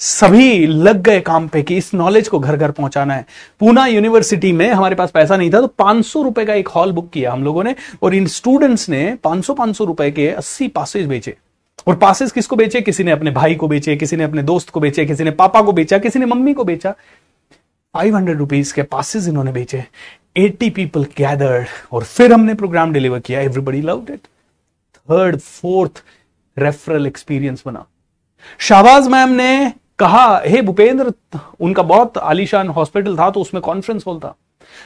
सभी लग गए काम पे कि इस नॉलेज को घर घर पहुंचाना है। पूना यूनिवर्सिटी में हमारे पास पैसा नहीं था तो पाँच सौ रुपए का एक हॉल बुक किया हम लोगों ने, और इन स्टूडेंट्स ने पाँच सौ पाँच सौ रुपए के अस्सी पासेज बेचे। और पासेस किसको बेचे? किसी ने अपने भाई को बेचे किसी ने अपने दोस्त को बेचे किसी ने पापा को बेचा किसी ने मम्मी को बेचा। फाइव हंड्रेड रुपीज़ के पासेस इन्होंने बेचे। एट्टी पीपल गैदर्ड और फिर हमने प्रोग्राम डिलीवर किया। Everybody love it third fourth referral experience बना। शाहबाज मैम ने कहा हे hey, भूपेंद्र उनका बहुत आलिशान हॉस्पिटल था तो उसमें कॉन्फ्रेंस हॉल था।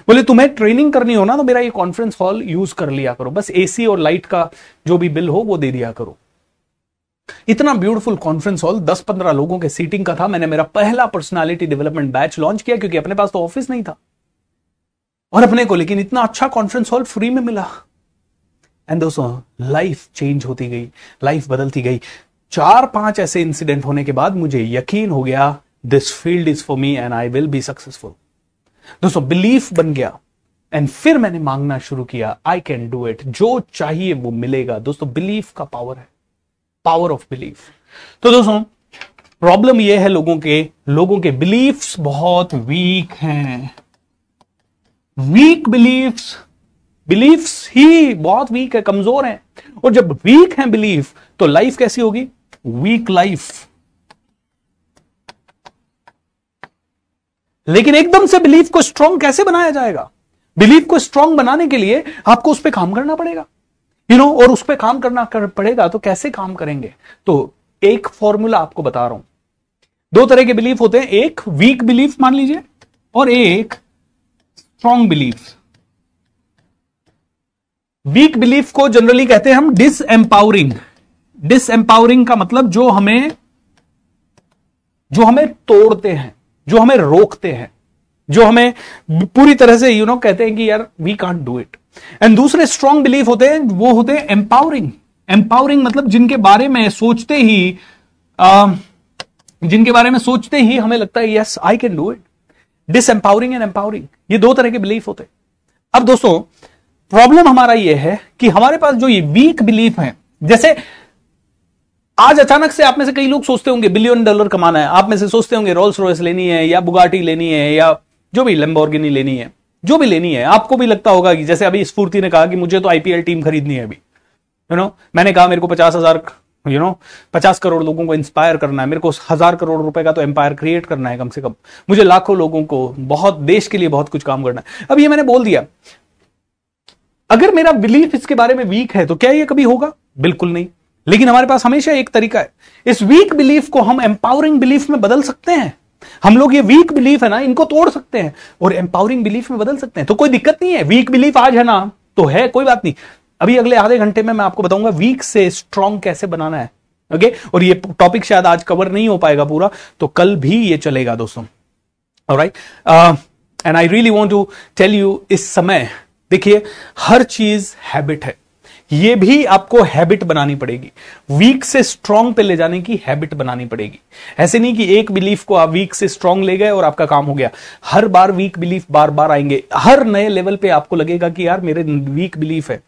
बोले तुम्हें ट्रेनिंग करनी हो ना तो मेरा ये कॉन्फ्रेंस हॉल यूज़ कर लिया करो। बस एसी और लाइट का जो भी बिल हो वो दे दिया करो। इतना ब्यूटीफुल कॉन्फ्रेंस हॉल 10-15 लोगों के सीटिंग का था। मैंने मेरा पहला पर्सनालिटी डेवलपमेंट बैच लॉन्च किया क्योंकि अपने पास तो ऑफ़िस नहीं था। और अपने को लेकिन इतना अच्छा कॉन्फ्रेंस हॉल फ्री में मिला। एंड दोस्तों लाइफ चेंज होती गई लाइफ बदलती गई। चार पाँच ऐसे इंसिडेंट होने के बाद मुझे यकीन हो गया this field is for me and I will be successful दोस्तों बिलीफ बन गया। एंड फिर मैंने मांगना शुरू किया आई कैन डू इट जो चाहिए वो मिलेगा। दोस्तों बिलीफ का पावर है। पावर ऑफ़ बिलीफ तो दोस्तों प्रॉब्लम यह है लोगों के लोगों के बिलीफ्स बहुत वीक हैं। वीक बिलीफ्स बिलीफ्स ही बहुत वीक है, कमज़ोर हैं। और जब वीक है बिलीफ तो लाइफ कैसी होगी? वीक लाइफ लेकिन एकदम से बिलीफ को स्ट्रांग कैसे बनाया जाएगा? बिलीफ को स्ट्रांग बनाने के लिए आपको उस पर काम करना पड़ेगा। यू you नो know, और उस पर काम करना कर पड़ेगा तो कैसे काम करेंगे? तो एक फॉर्मूला आपको बता रहा हूँ। दो तरह के बिलीफ होते हैं एक वीक बिलीफ मान लीजिए और एक स्ट्रॉन्ग बिलीफ वीक बिलीफ को जनरली कहते हैं हम डिस एम्पावरिंग डिस एम्पावरिंग का मतलब जो हमें जो हमें तोड़ते हैं जो हमें रोकते हैं जो हमें पूरी तरह से यू you नो know, कहते हैं कि यार we can't do it and दूसरे स्ट्रॉन्ग बिलीफ होते हैं वो होते हैं एम्पावरिंग एम्पावरिंग मतलब जिनके बारे में सोचते ही आ, जिनके बारे में सोचते ही हमें लगता है yes I can do it disempowering and empowering ये दो तरह के बिलीफ होते हैं. अब दोस्तों प्रॉब्लम हमारा ये है कि हमारे पास जो ये वीक बिलीफ है जैसे आज अचानक से आप में से कई लोग सोचते होंगे बिलियन डॉलर कमाना है. आप में से सोचते होंगे रोल्स रॉयस लेनी है या बुगाटी लेनी है या जो भी लंबोर्गिनी लेनी है। जो भी लेनी है। आपको भी लगता होगा कि जैसे अभी स्फूर्ति ने कहा कि मुझे तो आईपीएल टीम खरीदनी है अभी। यू नो मैंने कहा मेरे को पचास हज़ार यू नो पचास करोड़ लोगों को इंस्पायर करना है। मेरे को हज़ार करोड़ रुपए का तो एम्पायर क्रिएट करना है कम से कम। मुझे लाखों लोगों को बहुत, देश के लिए बहुत कुछ काम करना है। अब ये मैंने बोल दिया। अगर मेरा बिलीफ इसके बारे में वीक है तो क्या ये कभी होगा? बिल्कुल नहीं। लेकिन हमारे पास हमेशा एक तरीका है। इस वीक बिलीफ को हम एम्पावरिंग बिलीफ में बदल सकते हैं। हम लोग ये वीक बिलीफ है ना, इनको तोड़ सकते हैं और एम्पावरिंग बिलीफ में बदल सकते हैं। तो कोई दिक्कत नहीं है। वीक बिलीफ आज है ना तो है, कोई बात नहीं। अभी अगले आधे घंटे में मैं आपको बताऊँगा वीक से स्ट्रांग कैसे बनाना है। ओके? और ये टॉपिक शायद आज कवर नहीं हो पाएगा पूरा तो कल भी ये चलेगा दोस्तों। Right and I really want to tell you इस समय, देखिए, हर चीज़ हैबिट है। ये भी आपको हैबिट बनानी पड़ेगी। वीक से स्ट्रांग पे ले जाने की हैबिट बनानी पड़ेगी। ऐसे नहीं कि एक बिलीफ को आप वीक से स्ट्रांग ले गए और आपका काम हो गया। हर बार वीक बिलीफ बार बार आएँगे। हर नए लेवल पे आपको लगेगा कि यार मेरे वीक बिलीफ है।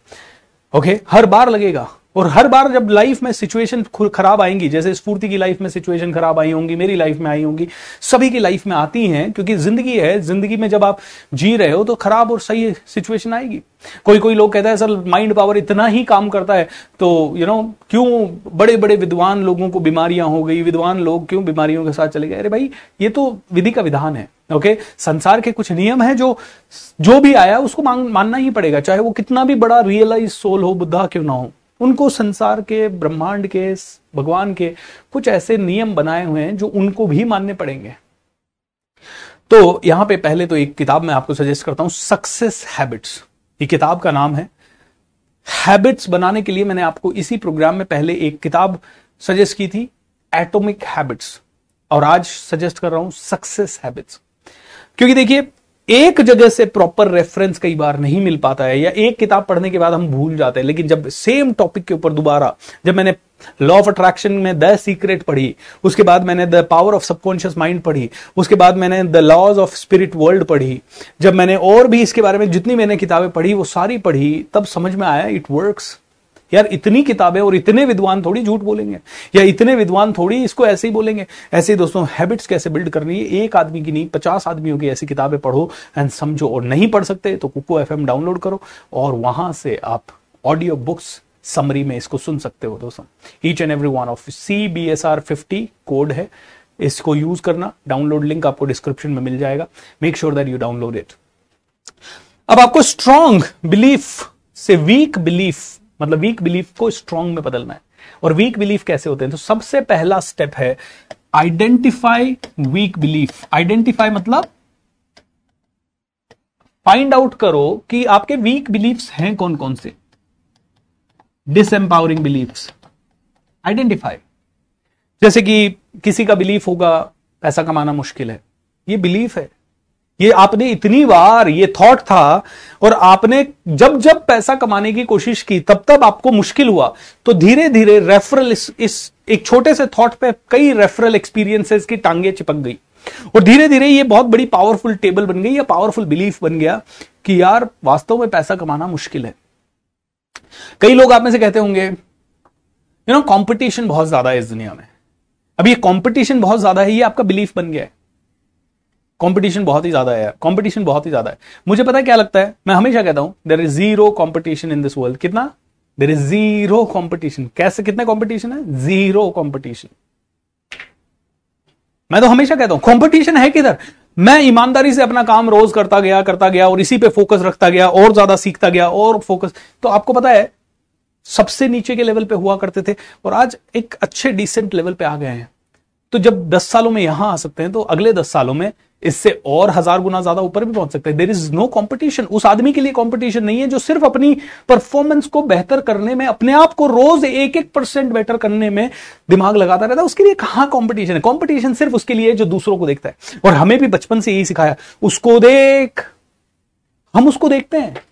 ओके हर बार लगेगा। और हर बार जब लाइफ में सिचुएशन खराब आएँगी, जैसे स्फूर्ति की लाइफ में सिचुएशन खराब आई होंगी, मेरी लाइफ में आई होंगी, सभी की लाइफ में आती हैं, क्योंकि ज़िंदगी है, ज़िंदगी में जब आप जी रहे हो तो खराब और सही सिचुएशन आएगी। कोई कोई लोग कहता है, सर माइंड पावर इतना ही काम करता है। तो यू नो क्यों बड़े बड़े विद्वान लोगों को बीमारियाँ हो गई, विद्वान लोग क्यों बीमारियों के साथ चले गए? अरे भाई, ये तो विधि का विधान है ओके संसार के कुछ नियम है जो जो भी आया, उसको मानना ही पड़ेगा, चाहे वो कितना भी बड़ा रियलाइज़ सोल हो, बुद्धा क्यों ना हो। उनको संसार के, ब्रह्मांड के भगवान के कुछ ऐसे नियम बनाए हुए हैं जो उनको भी मानने पड़ेंगे। तो यहाँ पे पहले तो एक किताब मैं आपको सजेस्ट करता हूँ सक्सेस हैबिट्स ये किताब का नाम है। हैबिट्स बनाने के लिए मैंने आपको इसी प्रोग्राम में पहले एक किताब सजेस्ट की थी एटॉमिक हैबिट्स और आज सजेस्ट कर रहा हूँ सक्सेस हैबिट्स क्योंकि देखिए एक जगह से प्रॉपर रेफरेंस कई बार नहीं मिल पाता है, या एक किताब पढ़ने के बाद हम भूल जाते हैं। लेकिन जब सेम टॉपिक के ऊपर दोबारा, जब मैंने लॉ ऑफ़ अट्रैक्शन में द सीक्रेट पढ़ी, उसके बाद मैंने the power of subconscious mind पढ़ी, उसके बाद मैंने the laws of spirit world पढ़ी, जब मैंने और भी इसके बारे में जितनी मैंने किताबें पढ़ी, वो सारी पढ़ी, तब समझ में आया इट वर्क्स यार इतनी किताबें और इतने विद्वान थोड़ी झूठ बोलेंगे? या इतने विद्वान थोड़ी इसको ऐसे ही बोलेंगे? ऐसे दोस्तों हैबिट्स कैसे बिल्ड करनी है? एक आदमी की नहीं, पचास आदमियों की ऐसी किताबें पढ़ो एंड समझो और नहीं पढ़ सकते तो कुको एफ़ डाउनलोड करो और वहाँ से आप ऑडियो बुक्स समरी में इसको सुन सकते हो दोस्तों। Each and every one of C B S R fifty code है। इसको यूज़ करना डाउनलोड लिंक आपको डिस्क्रिप्शन में मिल जाएगा। Make sure that you download it अब आपको स्ट्रॉन्ग बिलीफ से वीक बिलीफ मतलब वीक बिलीफ को स्ट्रांग में बदलना है। और वीक बिलीफ कैसे होते हैं? तो सबसे पहला स्टेप है आइडेंटिफाई वीक बिलीफ आइडेंटिफाई मतलब फाइंड आउट करो कि आपके वीक बिलीफ्स हैं कौन कौन से। डिसएम्पावरिंग बिलीफ्स आइडेंटिफाई जैसे कि किसी का बिलीफ होगा, पैसा कमाना मुश्किल है। ये बिलीफ है। ये आपने इतनी बार ये थॉट था और आपने जब जब पैसा कमाने की कोशिश की तब तब आपको मुश्किल हुआ। तो धीरे धीरे रेफरल इस, इस एक छोटे से थॉट पे कई रेफरल एक्सपीरियंसेस की टांगे चिपक गई। और धीरे धीरे ये बहुत बड़ी पावरफुल टेबल बन गई या पावरफुल बिलीफ बन गया कि यार वास्तव में पैसा कमाना मुश्किल है। कई लोग आप में से कहते होंगे यू नो कंपटीशन बहुत ज़्यादा है इस दुनिया में। अब ये कंपटीशन बहुत ज़्यादा है ये आपका बिलीफ बन गया है। कंपटीशन बहुत ही ज़्यादा है कंपटीशन बहुत ही ज़्यादा है। मुझे पता है क्या लगता है? मैं हमेशा कहता हूँ there is zero competition in this world कितना? देर इज़ ज़ीरो कॉम्पिटिशन कैसे? कितना कॉम्पिटिशन है? ज़ीरो कॉम्पिटिशन मैं तो हमेशा कहता हूँ कंपटीशन है किधर? मैं ईमानदारी से अपना काम रोज करता गया करता गया, और इसी पे फोकस रखता गया, और ज़्यादा सीखता गया, और फोकस तो आपको पता है, सबसे नीचे के लेवल पे हुआ करते थे, और आज एक अच्छे डिसेंट लेवल पे आ गए हैं। तो जब दस सालों में यहाँ आ सकते हैं तो अगले दस सालों में इससे और हज़ार गुना ज़्यादा ऊपर भी पहुँच सकते हैं। देर इज़ नो कॉम्पिटिशन उस आदमी के लिए कॉम्पिटिशन नहीं है जो सिर्फ़ अपनी परफॉर्मेंस को बेहतर करने में, अपने आप को रोज एक एक परसेंट बेटर करने में दिमाग लगाता रहता है। उसके लिए कहाँ कॉम्पिटिशन है? कॉम्पिटिशन सिर्फ़ उसके लिए जो दूसरों को देखता है। और हमें भी बचपन से यही सिखाया। उसको देख। हम उसको देखते हैं।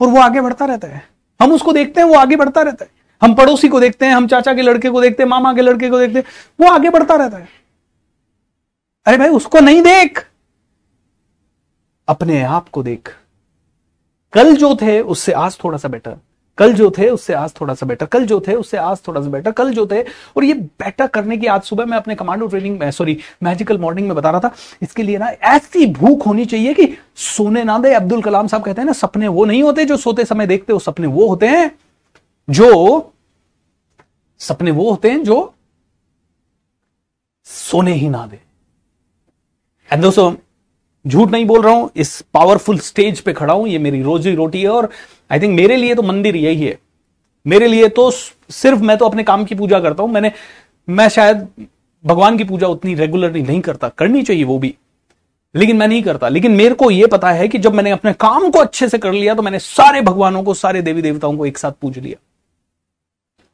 और वो आगे बढ़ता रहता है। हम उसको देखते हैं, वो आगे बढ़ता रहता है। हम पड़ोसी को देखते हैं, हम चाचा के लड़के को देखते हैं, मामा के लड़के को देखते हैं, वो आगे बढ़ता रहता है। अरे भाई, उसको नहीं देख। अपने आप को देख। कल जो थे, उससे आज थोड़ा सा बेटर कल जो थे, उससे आज थोड़ा सा बेटर कल जो थे, उससे आज थोड़ा सा बेटर कल जो थे, और ये बेटर करने की आज सुबह मैं अपने कमांडो ट्रेनिंग में सॉरी मैजिकल मॉर्निंग में बता रहा था, इसके लिए ना ऐसी भूख होनी चाहिए कि सोने ना दे। अब्दुल कलाम साहब कहते हैं ना, सपने वो नहीं होते जो सोते समय देखते हो, सपने वो होते हैं जो, सपने वो होते हैं जो सोने ही ना दे। एंड दोस्तों, झूठ नहीं बोल रहा हूँ, इस पावरफुल स्टेज पे खड़ा हूँ, ये मेरी रोजी रोटी है और आई थिंक मेरे लिए तो मंदिर यही है। मेरे लिए तो सिर्फ़ मैं तो अपने काम की पूजा करता हूँ, मैंने, मैं शायद भगवान की पूजा उतनी रेगुलरली नहीं करता, करनी चाहिए वो भी। लेकिन मैं नहीं करता। लेकिन मेरे को यह पता है कि जब मैंने अपने काम को अच्छे से कर लिया तो मैंने सारे भगवानों को, सारे देवी देवताओं को एक साथ पूज लिया।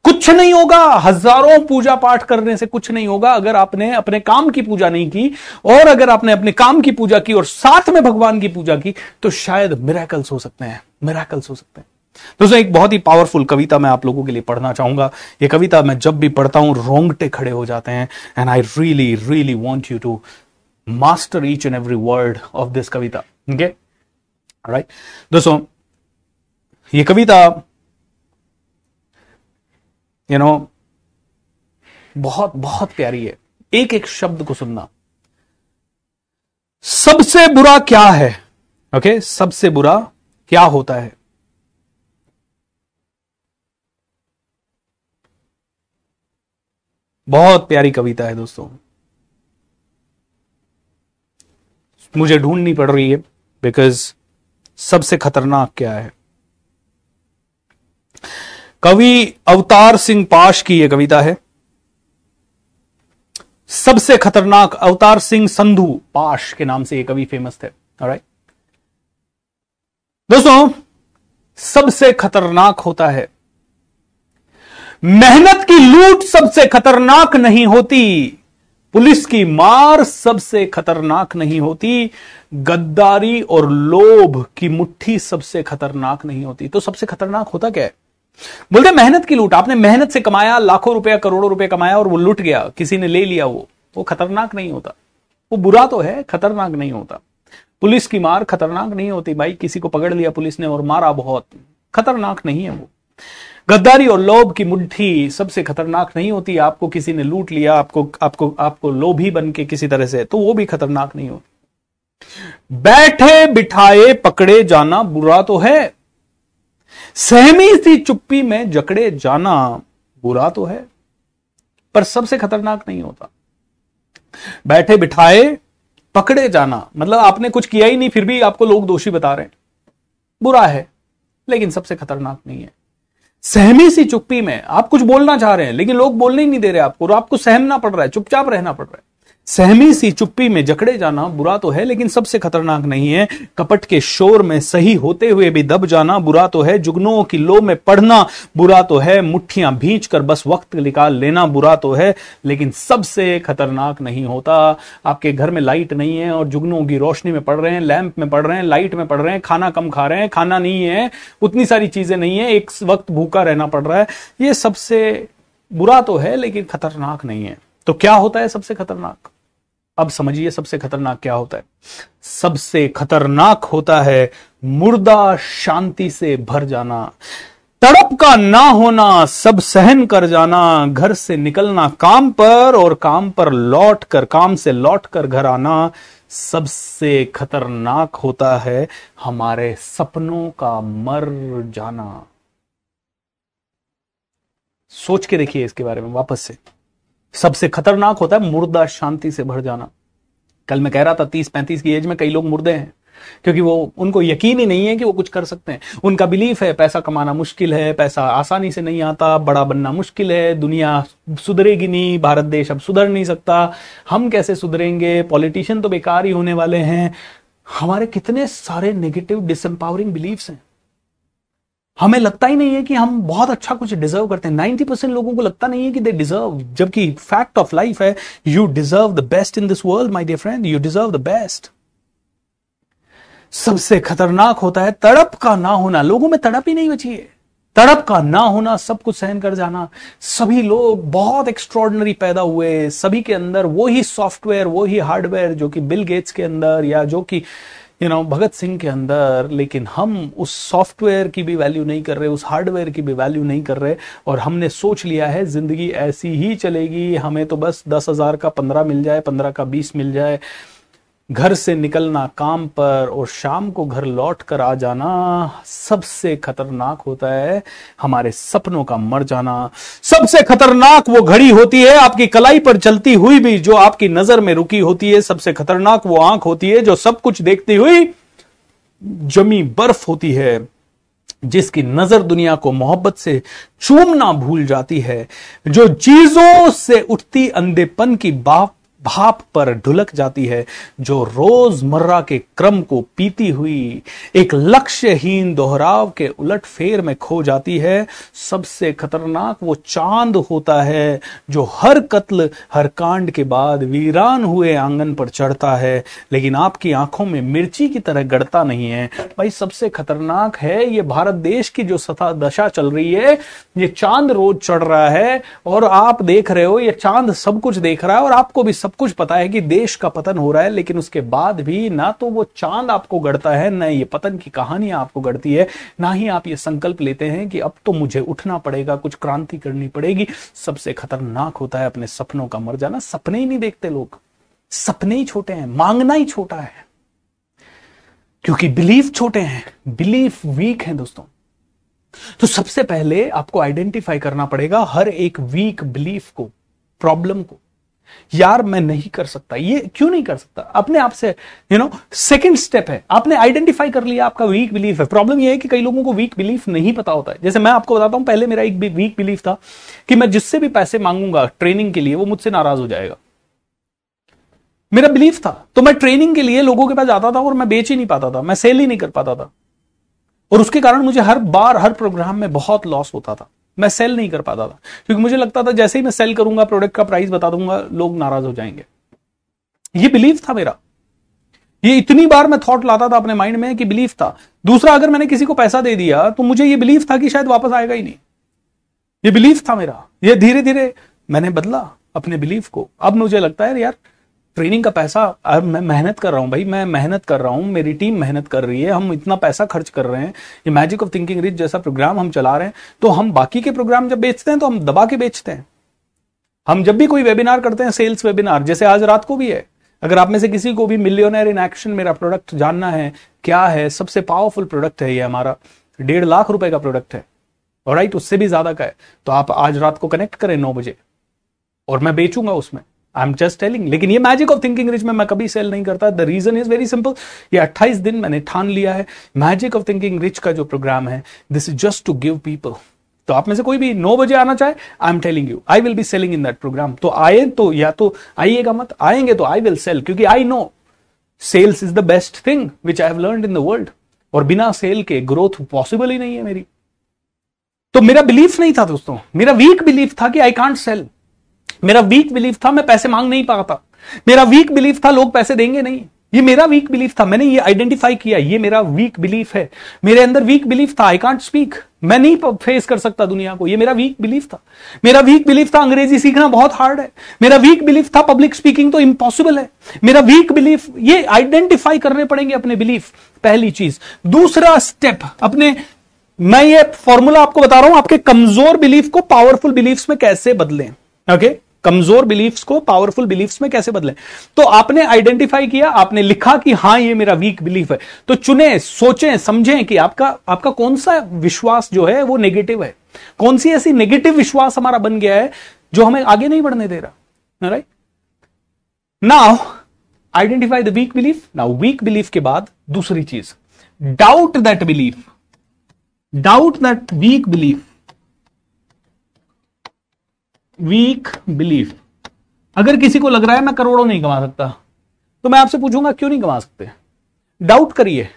कुछ नहीं होगा। हज़ारों पूजा पाठ करने से कुछ नहीं होगा अगर आपने अपने काम की पूजा नहीं की और अगर आपने अपने काम की पूजा की और साथ में भगवान की पूजा की तो शायद मिराकल्स हो सकते हैं। मिराकल्स हो सकते हैं। दोस्तों, एक बहुत ही पावरफुल कविता मैं आप लोगों के लिए पढ़ना चाहूँगा। ये कविता मैं जब भी पढ़ता हूँ, रोंगटे खड़े हो जाते हैं and I really really want you to master each and every word of this Kavita. Right दोस्तों, ये कविता यू नो बहुत बहुत प्यारी है। एक एक शब्द को सुनना। सबसे बुरा क्या है? Okay okay? सबसे बुरा क्या होता है? बहुत प्यारी कविता है दोस्तों। मुझे ढूंढनी पड़ रही है बिकॉज़ सबसे खतरनाक क्या है? कवि अवतार सिंह पाश की यह कविता है। सबसे खतरनाक अवतार सिंह संधु पाश के नाम से यह कवि फ़ेमस थे। दोस्तों, सबसे खतरनाक होता है। मेहनत की लूट सबसे खतरनाक नहीं होती। पुलिस की मार सबसे खतरनाक नहीं होती। गद्दारी और लोभ की मुट्ठी सबसे खतरनाक नहीं होती। तो सबसे खतरनाक होता क्या है? बोलते मेहनत की लूट। आपने मेहनत से कमाया, लाखों रुपया, करोड़ों रुपया कमाया और वो लुट गया। किसी ने ले लिया वो। वो खतरनाक नहीं होता। वो बुरा तो है, खतरनाक नहीं होता। पुलिस की मार खतरनाक नहीं होती भाई। किसी को पकड़ लिया पुलिस ने और मारा बहुत। खतरनाक नहीं है वो। गद्दारी और लोभ की मुट्ठी सबसे खतरनाक नहीं होती। आपको किसी ने लूट लिया, आपको आपको आपको लोभी बन के किसी तरह से तो वो भी खतरनाक नहीं होती। बैठे, बिठाए, पकड़े जाना बुरा तो है। सहमी सी चुप्पी में जकड़े जाना बुरा तो है, पर सबसे खतरनाक नहीं होता। बैठे बिठाए, पकड़े जाना मतलब आपने कुछ किया ही नहीं, फिर भी आपको लोग दोषी बता रहे हैं। बुरा है, लेकिन सबसे खतरनाक नहीं है। सहमी सी चुप्पी में आप कुछ बोलना चाह रहे हैं, लेकिन लोग बोलने ही नहीं दे रहे आपको, और आपको सहमना पड़ रहा है, चुपचाप रहना पड़ रहा है। सहमी सी चुप्पी में जकड़े जाना बुरा तो है, लेकिन सबसे खतरनाक नहीं है। कपट के शोर में सही होते हुए भी दब जाना बुरा तो है जुगनुओं की लो में पढ़ना बुरा तो है, मुट्ठियाँ भींच कर बस वक्त निकाल लेना बुरा तो है, लेकिन सबसे खतरनाक नहीं होता। आपके घर में लाइट नहीं है और जुगनुओं की रोशनी में पढ़ रहे हैं, लैंप में पढ़ रहे हैं, लाइट में पढ़ रहे हैं, खाना कम खा रहे हैं, खाना नहीं है, उतनी सारी चीज़ें नहीं है, एक वक्त भूखा रहना पड़ रहा है। ये सबसे बुरा तो है, लेकिन खतरनाक नहीं है। तो क्या होता है सबसे खतरनाक? अब समझिए सबसे खतरनाक क्या होता है। सबसे खतरनाक होता है मुर्दा शांति से भर जाना, तड़प का ना होना, सब सहन कर जाना, घर से निकलना, काम पर और काम पर लौट कर, काम से लौट कर घर आना, सबसे खतरनाक होता है हमारे सपनों का मर जाना। सोच के देखिए इसके बारे में, वापस से। सबसे खतरनाक होता है मुर्दा शांति से भर जाना। कल मैं कह रहा था तीस पैंतीस की एज में कई लोग मुर्दे हैं, क्योंकि वो, उनको यकीन ही नहीं है कि वो कुछ कर सकते हैं। उनका बिलीफ है, पैसा कमाना मुश्किल है, पैसा आसानी से नहीं आता, बड़ा बनना मुश्किल है, दुनिया सुधरेगी नहीं, भारत देश अब सुधर नहीं सकता। हम कैसे सुधरेंगे? पॉलिटिशियन तो बेकार ही होने वाले हैं। हमारे कितने सारे नेगेटिव डिसम्पावरिंग बिलीव्स हैं। हमें लगता ही नहीं है कि हम बहुत अच्छा कुछ डिजर्व करते हैं। नाइन्टी परसेंट लोगों को लगता नहीं है कि दे डिजर्व जबकि फैक्ट ऑफ़ लाइफ है you deserve the best in this world my dear friend you deserve the best सबसे खतरनाक होता है तड़प का ना होना। लोगों में तड़प ही नहीं बची है। तड़प का ना होना, सब कुछ सहन कर जाना। सभी लोग बहुत एक्स्ट्रॉर्डनरी पैदा हुए सभी के अंदर वो ही सॉफ्टवेयर वो ही हार्डवेयर जो कि बिल गेट्स के अंदर या जो कि यू नो भगत सिंह के अंदर, लेकिन हम उस सॉफ्टवेयर की भी वैल्यू नहीं कर रहे, उस हार्डवेयर की भी वैल्यू नहीं कर रहे, और हमने सोच लिया है, ज़िंदगी ऐसी ही चलेगी, हमें तो बस दस हज़ार का पंद्रह मिल जाए, पंद्रह का बीस मिल जाए। घर से निकलना काम पर और शाम को घर लौट कर आ जाना सबसे खतरनाक होता है। हमारे सपनों का मर जाना सबसे खतरनाक वो घड़ी होती है, आपकी कलाई पर चलती हुई भी जो आपकी नज़र में रुकी होती है, सबसे खतरनाक वो आँख होती है जो सब कुछ देखती हुई जमी बर्फ़ होती है, जिसकी नज़र दुनिया को मोहब्बत से चूमना भूल जाती है, जो चीज़ों से उठती अंधेपन की बाप भाप पर ढुलक जाती है, जो रोज़मर्रा के क्रम को पीती हुई एक लक्ष्यहीन दोहराव के उलट फेर में खो जाती है। सबसे खतरनाक वो चाँद होता है, जो हर कत्ल, हर कांड के बाद वीरान हुए आँगन पर चढ़ता है। लेकिन आपकी आँखों में मिर्ची की तरह गड़ता नहीं है। भाई, सबसे खतरनाक है ये भारत देश की जो सता दशा चल रही है, ये चाँद रोज चढ़ रहा है, और आप देख रहे हो, ये चाँद सब कुछ देख रहा है, और आपको भी सब सब कुछ पता है कि देश का पतन हो रहा है, लेकिन उसके बाद भी ना तो वो चाँद आपको गढ़ता है, ना ये पतन की कहानी आपको गढ़ती है, ना ही आप ये संकल्प लेते हैं कि अब तो मुझे उठना पड़ेगा, कुछ क्रांति करनी पड़ेगी। सबसे खतरनाक होता है अपने सपनों का मर जाना। सपने ही नहीं देखते लोग। सपने ही छोटे हैं, मांगना ही छोटा है। क्योंकि बिलीफ छोटे हैं, बिलीफ वीक है दोस्तों। तो सबसे पहले आपको आइडेंटिफाई करना पड़ेगा हर एक वीक बिलीफ को, प्रॉब्लम को। यार मैं नहीं कर सकता, ये क्यों नहीं कर सकता? अपने आप से यू नो सेकंड स्टेप है। आपने आइडेंटिफाई कर लिया, आपका वीक बिलीफ है। प्रॉब्लम ये है कि कई लोगों को वीक बिलीफ नहीं पता होता है। जैसे मैं आपको बताता हूँ, पहले मेरा एक वीक बिलीफ था कि मैं जिससे भी पैसे मांगूँगा ट्रेनिंग के लिए, वो मुझसे नाराज़ हो जाएगा। मेरा बिलीफ था। तो मैं ट्रेनिंग के लिए लोगों के पास जाता था और मैं बेच ही नहीं पाता था, मैं सेल ही नहीं कर पाता था। और उसके कारण मुझे हर बार, हर प्रोग्राम में बहुत लॉस होता था। मैं सेल नहीं कर पाता था। क्योंकि मुझे लगता था जैसे ही मैं सेल करूँगा प्रोडक्ट का प्राइस बता दूँगा, लोग नाराज़ हो जाएँगे। ये बिलीव था मेरा। ये इतनी बार मैं थॉट लाता था अपने माइंड में कि बिलीफ था। दूसरा, अगर मैंने किसी को पैसा दे दिया तो मुझे ये बिलीव था कि शायद वापस आएगा ही नहीं। ये बिलीफ था मेरा। ये धीरे धीरे मैंने बदला अपने बिलीफ को। अब मुझे लगता है यार ट्रेनिंग का पैसा अब मैं मेहनत कर रहा हूँ, भाई, मैं मेहनत कर रहा हूँ, मेरी टीम मेहनत कर रही है, हम इतना पैसा खर्च कर रहे हैं, ये मैजिक ऑफ़ थिंकिंग रिच जैसा प्रोग्राम हम चला रहे हैं तो हम बाकी के प्रोग्राम जब बेचते हैं तो हम दबा के बेचते हैं। हम जब भी कोई वेबिनार करते हैं सेल्स वेबिनार जैसे आज रात को भी है, अगर आप में से किसी को भी मिलियनर इन एक्शन मेरा प्रोडक्ट जानना है, क्या है, सबसे पावरफुल प्रोडक्ट है ये हमारा, डेढ़ लाख रुपए का प्रोडक्ट है और राइट उससे भी ज़्यादा का है तो आप आज रात को कनेक्ट करें नौ बजे, और मैं बेचूँगा उसमें। आई एम जस्ट टेलिंग लेकिन ये मैजिक ऑफ़ थिंकिंग रिच में मैं कभी सेल नहीं करता। The reason is very simple ये 28 दिन मैंने ठान लिया है। मैजिक ऑफ़ थिंकिंग रिच का जो प्रोग्राम है this is just to give people तो आप में से कोई भी नौ बजे आना चाहे I am telling you I will be selling in that program तो आए तो या तो आइएगा मत, आएँगे तो आई विल सेल क्योंकि I know sales is the best thing which I have learn in the world और बिना सेल के ग्रोथ पॉसिबल ही नहीं है मेरी। तो मेरा बिलीफ नहीं था दोस्तों। मेरा वीक बिलीफ था कि आई कांट सेल मेरा वीक बिलीफ था, मैं पैसे मांग नहीं पाता। मेरा वीक बिलीफ था, लोग पैसे देंगे नहीं। ये मेरा वीक बिलीफ था, मैंने ये आइडेंटिफाई किया, ये मेरा वीक बिलीफ है। मेरे अंदर वीक बिलीफ था आई कांट स्पीक मैं नहीं फेस कर सकता दुनिया को, ये मेरा वीक बिलीफ था। मेरा वीक बिलीफ था, अंग्रेज़ी सीखना बहुत हार्ड है। मेरा वीक बिलीफ था पब्लिक स्पीकिंग तो इम्पॉसिबल है। मेरा वीक बिलीफ ये आइडेंटिफाई करने पड़ेंगे अपने बिलीफ पहली चीज़। दूसरा स्टेप अपने, मैं ये फॉर्मूला आपको बता रहा हूँ, आपके कमज़ोर बिलीफ को पावरफुल बिलीफ में कैसे बदलें। Okay okay? कमज़ोर बिलीफ्स को पावरफुल बिलीफ्स में कैसे बदलें? तो आपने आइडेंटिफाई किया, आपने लिखा कि हाँ, ये मेरा वीक बिलीफ है। तो चुने, सोचें, समझें कि आपका आपका कौन सा विश्वास जो है, वो नेगेटिव है। कौन सी ऐसी नेगेटिव विश्वास हमारा बन गया है, जो हमें आगे नहीं बढ़ने दे रहा? Right now identify the weak belief now weak belief के बाद दूसरी चीज़। Doubt that belief doubt that weak belief weak belief अगर किसी को लग रहा है मैं करोड़ों नहीं कमा सकता तो मैं आपसे पूछूँगा, क्यों नहीं कमा सकते? डाउट करिए।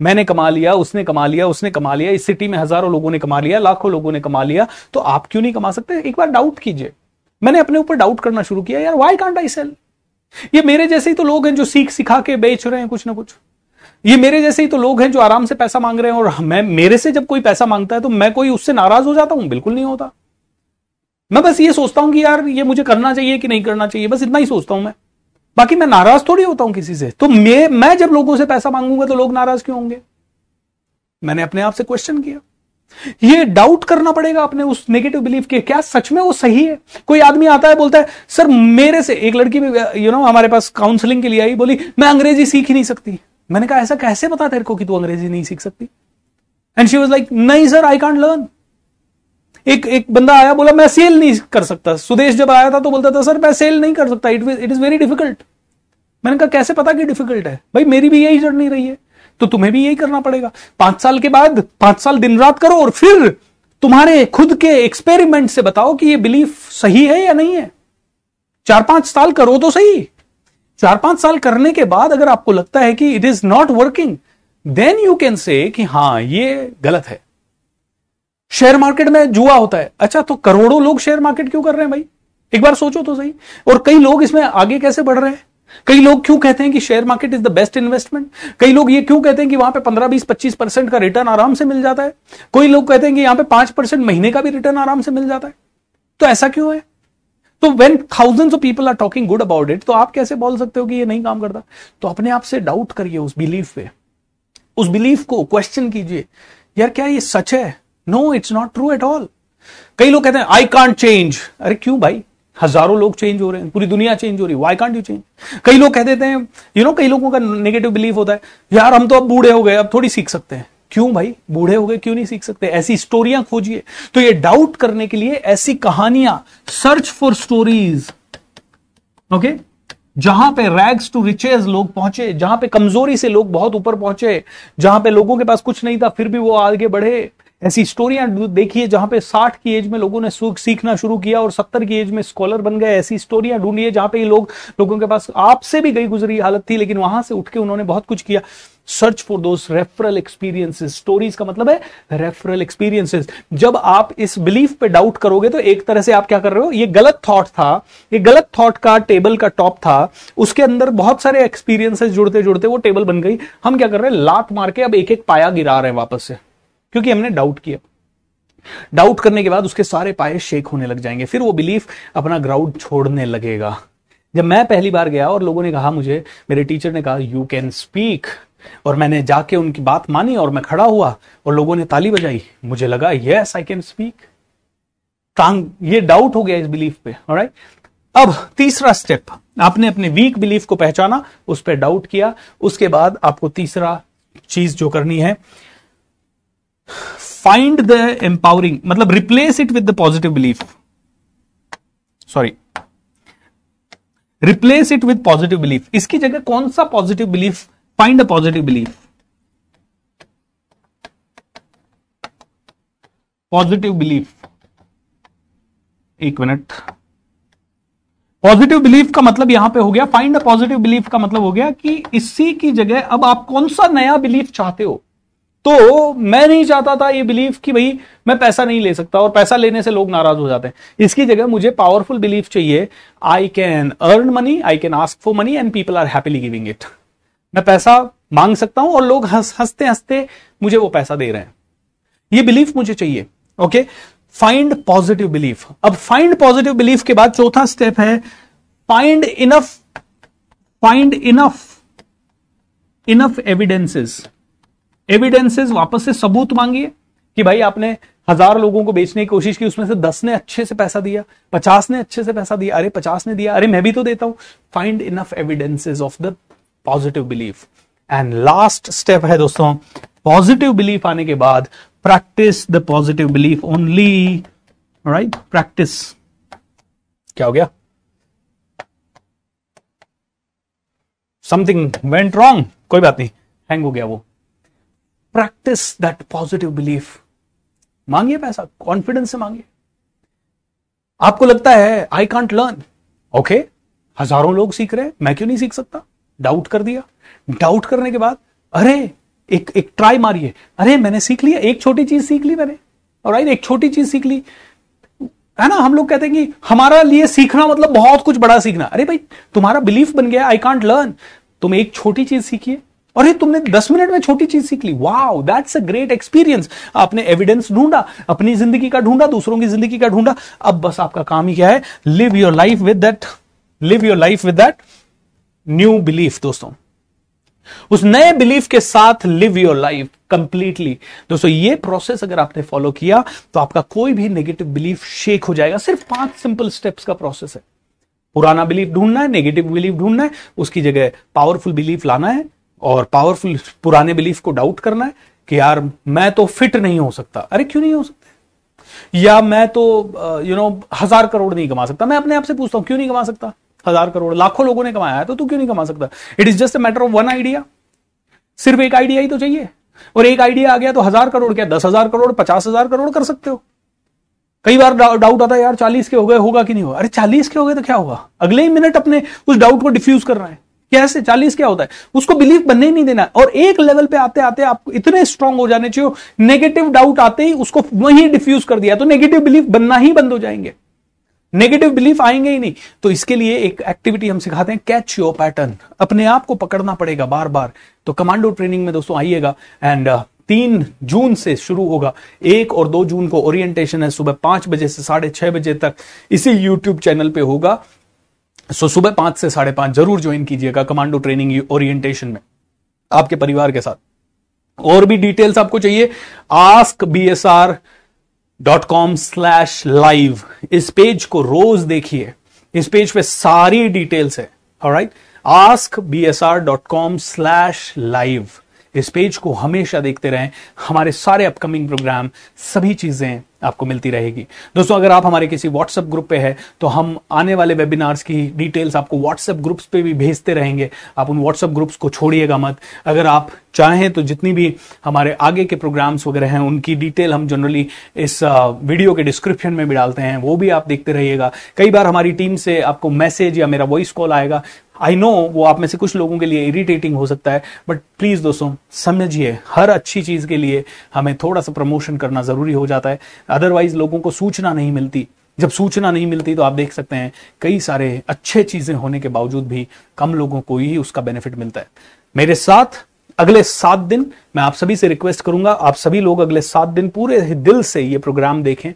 मैंने कमा लिया, उसने कमा लिया, उसने कमा लिया, इस सिटी में हज़ारों लोगों ने कमा लिया, लाखों लोगों ने कमा लिया तो आप क्यों नहीं कमा सकते? एक बार डाउट कीजिए। मैंने अपने ऊपर डाउट करना शुरू किया, यार वाई कांट आई सेल ये मेरे जैसे ही तो लोग हैं जो सीख सिखा के बेच रहे हैं कुछ ना कुछ। ये मेरे जैसे ही तो लोग हैं जो आराम से पैसा मांग रहे हैं, और मैं, मेरे से जब कोई पैसा माँगता है तो मैं कोई उससे नाराज़ हो जाता हूँ? बिल्कुल नहीं होता। मैं बस ये सोचता हूँ कि यार ये मुझे करना चाहिए कि नहीं करना चाहिए, बस इतना ही सोचता हूँ मैं। बाकी मैं नाराज़ थोड़ी होता हूँ किसी से। तो मैं मैं जब लोगों से पैसा मांगूँगा तो लोग नाराज़ क्यों होंगे? मैंने अपने आप से क्वेश्चन किया। ये डाउट करना पड़ेगा अपने उस नेगेटिव बिलीफ के। क्या सच में वो सही है? कोई आदमी आता है, बोलता है, सर, मेरे से एक लड़की भी यू नो हमारे पास काउंसलिंग के लिए आई, बोली, मैं अंग्रेज़ी सीख ही नहीं सकती। मैंने कहा, ऐसा कैसे पता तेरे को कि तू अंग्रेज़ी नहीं सीख सकती? एंड शी वॉज़ लाइक नहीं सर आई कांट लर्न एक एक बंदा आया, बोला, मैं सेल नहीं कर सकता। सुदेश जब आया था तो बोलता था, सर, मैं सेल नहीं कर सकता। It it is very difficult मैंने कहा, कैसे पता कि डिफ़िकल्ट है? भाई, मेरी भी यही जर्नी रही है। तो तुम्हें भी यही करना पड़ेगा। पाँच साल के बाद, पाँच साल दिन रात करो और फिर तुम्हारे खुद के एक्सपेरिमेंट से बताओ कि ये बिलीफ सही है या नहीं है। चार पाँच साल करो तो सही। चार पाँच साल करने के बाद अगर आपको लगता है कि it is not working then you can say कि हाँ, ये गलत है। शेयर मार्केट में जुआ होता है। अच्छा तो करोड़ों लोग शेयर मार्केट क्यों कर रहे हैं भाई? एक बार सोचो तो सही। और कई लोग इसमें आगे कैसे बढ़ रहे हैं? कई लोग क्यों कहते हैं कि share market is the best investment कई लोग ये क्यों कहते हैं कि वहाँ पे 15 बीस 25 परसेंट का रिटर्न आराम से मिल जाता है? कोई लोग कहते हैं कि यहाँ पे पाँच परसेंट महीने का भी रिटर्न आराम से मिल जाता है। तो ऐसा क्यों है? तो when thousands of people are talking good about it तो आप कैसे बोल सकते हो कि ये नहीं काम करता? तो अपने आप से डाउट करिए उस बिलीफ पे। उस बिलीफ को क्वेश्चन कीजिए। यार, क्या ये सच है? No it's not true at all कई लोग कहते हैं आई कांट चेंज अरे क्यों भाई? हज़ारों लोग चेंज हो रहे हैं, पूरी दुनिया चेंज हो रही है। वाई कांट यू चेंज कई लोग कह देते हैं यू नो कई लोगों का नेगेटिव बिलीफ होता है, यार, हम तो अब बूढ़े हो गए, अब थोड़ी सीख सकते हैं. क्यों भाई? बूढ़े हो गए, क्यों नहीं सीख सकते? ऐसी स्टोरियाँ खोजिए। तो ये डाउट करने के लिए ऐसी कहानियाँ सर्च फॉर स्टोरीज ओके जहाँ पे रैग्स टू रिचेज लोग पहुँचे, जहाँ पे कमज़ोरी से लोग बहुत ऊपर पहुँचे, जहाँ पे लोगों के पास कुछ नहीं था, फिर भी वो आगे बढ़े। ऐसी स्टोरियाँ देखिए जहाँ पे 60 की एज में लोगों ने सीखना शुरू किया और 70 की एज में स्कॉलर बन गए। ऐसी स्टोरियाँ ढूंढिए जहाँ पे लोग लोगों के पास आपसे भी गई गुजरी हालत थी, लेकिन वहाँ से उठ के उन्होंने बहुत कुछ किया। Search for those referral experiences stories का मतलब है रेफरल एक्सपीरियंसेस जब आप इस बिलीफ पे डाउट करोगे तो एक तरह से आप क्या कर रहे हो? ये गलत थॉट था। ये गलत थॉट का टेबल का टॉप था। उसके अंदर बहुत सारे एक्सपीरियंसेस जुड़ते जुड़ते वो टेबल बन गई। हम क्या कर रहे हैं? लात मार के अब एक एक पाया गिरा रहे हैं वापस से। क्योंकि हमने डाउट किया। डाउट करने के बाद उसके सारे पाए शेक होने लग जाएँगे। फिर वो बिलीफ अपना ग्राउंड छोड़ने लगेगा। जब मैं पहली बार गया और लोगों ने कहा मुझे, मेरे टीचर ने कहा यू कैन स्पीक और मैंने जाके उनकी बात मानी और मैं खड़ा हुआ और लोगों ने ताली बजाई। मुझे लगा यस आई कैन स्पीक ये डाउट हो गया इस बिलीफ पे राइट अब तीसरा स्टेप आपने अपने वीक बिलीफ को पहचाना, उस पर डाउट किया, उसके बाद आपको तीसरा चीज़ जो करनी है फाइंड द एम्पावरिंग मतलब replace it with the positive belief sorry replace it with positive belief इसकी जगह कौन सा positive belief find a positive belief positive belief एक मिनट पॉजिटिव बिलीफ का मतलब यहाँ पे हो गया. फाइंड अ पॉजिटिव बिलीफ का मतलब हो गया कि इसी की जगह अब आप कौन सा नया बिलीफ चाहते हो? तो मैं नहीं चाहता था ये बिलीफ कि भाई मैं पैसा नहीं ले सकता और पैसा लेने से लोग नाराज़ हो जाते हैं। इसकी जगह मुझे पावरफुल बिलीफ चाहिए I can earn money I can ask for money and people are happily giving it मैं पैसा मांग सकता हूँ और लोग हंस, हँसते हँसते मुझे वो पैसा दे रहे हैं। ये बिलीफ मुझे चाहिए ओके फाइंड पॉजिटिव बिलीफ अब फाइंड पॉजिटिव बिलीफ के बाद चौथा स्टेप है find enough find enough enough evidences evidences वापस से सबूत मांगिए कि भाई आपने हज़ार लोगों को बेचने की कोशिश की, उसमें से दस ने अच्छे से पैसा दिया, पचास ने अच्छे से पैसा दिया, अरे पचास ने दिया, अरे मैं भी तो देता हूँ। Find enough evidences of the positive belief and last step है दोस्तों पॉजिटिव बिलीफ आने के बाद practice the positive belief only right practice क्या हो गया? समथिंग वेंट रॉन्ग कोई बात नहीं हैंग हो गया वो। प्रैक्टिस दैट पॉजिटिव बिलीफ मांगिए पैसा कॉन्फिडेंस से मांगिए। आपको लगता है आई कांट लर्न ओके हज़ारों लोग सीख रहे हैं, मैं क्यों नहीं सीख सकता? डाउट कर दिया। डाउट करने के बाद, अरे, एक एक ट्राई मारिए। अरे, मैंने सीख लिया, एक छोटी चीज़ सीख ली मैंने। और राइट एक छोटी चीज़ सीख ली। है ना? हम लोग कहते हैं कि हमारा लिए सीखना मतलब बहुत कुछ बड़ा सीखना। अरे भाई, तुम्हारा बिलीफ बन गया आई कांट लर्न तुम एक छोटी चीज़ सीखिए। अरे तुमने दस मिनट में छोटी चीज़ सीख ली। Wow that's a great experience आपने एविडेंस ढूंढा, अपनी ज़िंदगी का ढूंढा, दूसरों की ज़िंदगी का ढूंढा। अब बस आपका काम ही क्या है? Live your life with that live your life with that new belief दोस्तों। उस नए बिलीफ के साथ लिव योर लाइफ कंप्लीटली दोस्तों, ये प्रोसेस अगर आपने फॉलो किया तो आपका कोई भी नेगेटिव बिलीफ शेक हो जाएगा। सिर्फ़ पाँच सिंपल स्टेप्स का प्रोसेस है। पुराना बिलीफ ढूंढना है नेगेटिव बिलीफ ढूंढना है, उसकी जगह पावरफुल बिलीफ लाना है। और पावरफुल पुराने बिलीफ को डाउट करना है कि यार, मैं तो फिट नहीं हो सकता। अरे, क्यों नहीं हो सकते? या मैं तो यू नो हज़ार करोड़ नहीं कमा सकता। मैं अपने आप से पूछता हूँ, क्यों नहीं कमा सकता? हज़ार करोड़, लाखों लोगों ने कमाया है तो तू क्यों नहीं कमा सकता? It is just a matter of one idea सिर्फ़ एक आइडिया ही तो चाहिए। और एक आइडिया आ गया तो हज़ार करोड़ क्या? दस हज़ार करोड़, पचास हज़ार करोड़ कर सकते हो। कई बार डाउट आता है, यार, चालीस के हो गए, होगा कि नहीं होगा? अरे, चालीस के हो गए तो क्या होगा? अगले ही मिनट अपने उस डाउट को डिफ्यूज कर रहे हैं। कैसे चालीस क्या होता है? उसको बिलीव बनने ही नहीं देना। और एक लेवल पे आते आते आप इतने स्ट्रांग हो जाने चाहिए नेगेटिव डाउट आते ही उसको वही डिफ्यूज कर दिया तो नेगेटिव बिलीफ बनना ही बंद हो जाएँगे। नेगेटिव बिलीफ आएँगे ही नहीं। तो इसके लिए एक एक्टिविटी हम सिखाते हैं कैच योर पैटर्न अपने आप को पकड़ना पड़ेगा बार बार तो कमांडो ट्रेनिंग में दोस्तों आइएगा एंड uh, तीन जून से शुरू होगा। एक और दो जून को ओरिएंटेशन है सुबह पाँच बजे से साढ़े छह बजे तक। इसी यूट्यूब चैनल पे होगा। सो सुबह पाँच से साढ़े पाँच ज़रूर ज्वाइन कीजिएगा कमांडो ट्रेनिंग ओरिएंटेशन में, आपके परिवार के साथ। और भी डिटेल्स आपको चाहिए ask B S R dot com slash live इस पेज को रोज देखिए, इस पेज पे सारी डिटेल्स है right ask B S R dot com slash live इस पेज को हमेशा देखते रहें। हमारे सारे अपकमिंग प्रोग्राम सभी चीज़ें आपको मिलती रहेगी। दोस्तों, अगर आप हमारे किसी व्हाट्सएप ग्रुप पे है तो हम आने वाले वेबिनार्स की डिटेल्स आपको व्हाट्सएप ग्रुप्स पे भी भेजते रहेंगे। आप उन व्हाट्सएप ग्रुप्स को छोड़िएगा मत। अगर आप चाहें तो जितनी भी हमारे आगे के प्रोग्राम्स वगैरह हैं, उनकी डिटेल हम जनरली इस वीडियो के डिस्क्रिप्शन में भी डालते हैं। वो भी आप देखते रहिएगा। कई बार हमारी टीम से आपको मैसेज या मेरा वॉइस कॉल आएगा आई नो वो आप में से कुछ लोगों के लिए इरिटेटिंग हो सकता है बट प्लीज़ दोस्तों, समझिए, हर अच्छी चीज़ के लिए हमें थोड़ा सा प्रमोशन करना ज़रूरी हो जाता है। अदरवाइज़ लोगों को सूचना नहीं मिलती। जब सूचना नहीं मिलती तो आप देख सकते हैं, कई सारे अच्छे चीज़ें होने के बावजूद भी कम लोगों को ही उसका बेनिफिट मिलता है। मेरे साथ अगले सात दिन मैं आप सभी से रिक्वेस्ट करूँगा, आप सभी लोग अगले सात दिन पूरे दिल से ये प्रोग्राम देखें।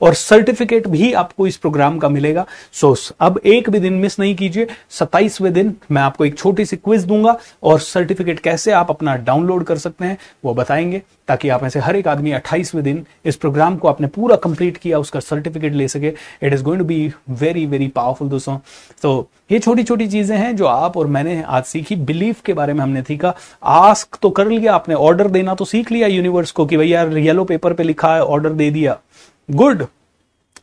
और सर्टिफिकेट भी आपको इस प्रोग्राम का मिलेगा। सो अब एक भी दिन मिस नहीं कीजिए। सत्ताईसवें दिन मैं आपको एक छोटी सी क्विज दूँगा और सर्टिफिकेट कैसे आप अपना डाउनलोड कर सकते हैं वो बताएँगे, ताकि आप ऐसे हर एक आदमी अट्ठाईसवें दिन इस प्रोग्राम को आपने पूरा कंप्लीट किया, उसका सर्टिफिकेट ले सके। It is going to be very very powerful दोस्तों। तो ये छोटी छोटी चीज़ें हैं जो आप और मैंने आज सीखी। बिलीफ के बारे में हमने सीखा। आस्क तो कर लिया, आपने ऑर्डर देना तो सीख लिया यूनिवर्स को कि भाई यार येलो पेपर पे लिखा है ऑर्डर दे दिया। गुड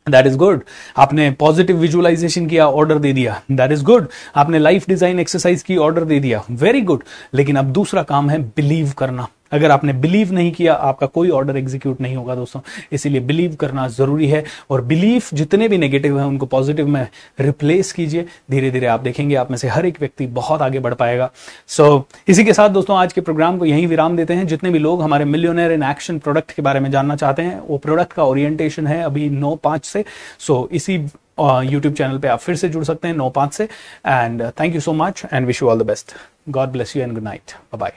दैट इज़ गुड आपने पॉजिटिव विजुअलाइजेशन किया ऑर्डर दे दिया. दैट इज़ गुड आपने लाइफ डिज़ाइन एक्सरसाइज की ऑर्डर दे दिया. वेरी गुड लेकिन अब दूसरा काम है बिलीव करना. अगर आपने बिलीव नहीं किया आपका कोई ऑर्डर एग्जीक्यूट नहीं होगा दोस्तों। इसीलिए बिलीव करना ज़रूरी है और बिलीफ जितने भी नेगेटिव हैं उनको पॉजिटिव में रिप्लेस कीजिए। धीरे धीरे आप देखेंगे आप में से हर एक व्यक्ति बहुत आगे बढ़ पाएगा। सो so, इसी के साथ दोस्तों आज के प्रोग्राम को यहीं विराम देते हैं। जितने भी लोग हमारे मिलियनर इन एक्शन प्रोडक्ट के बारे में जानना चाहते हैं वो प्रोडक्ट का ओरिएंटेशन है अभी नौ पाँच से। सो so, इसी यूट्यूब चैनल पे आप फिर से जुड़ सकते हैं नौ पाँच से। And thank you so much and wish you all the best God bless you and good night bye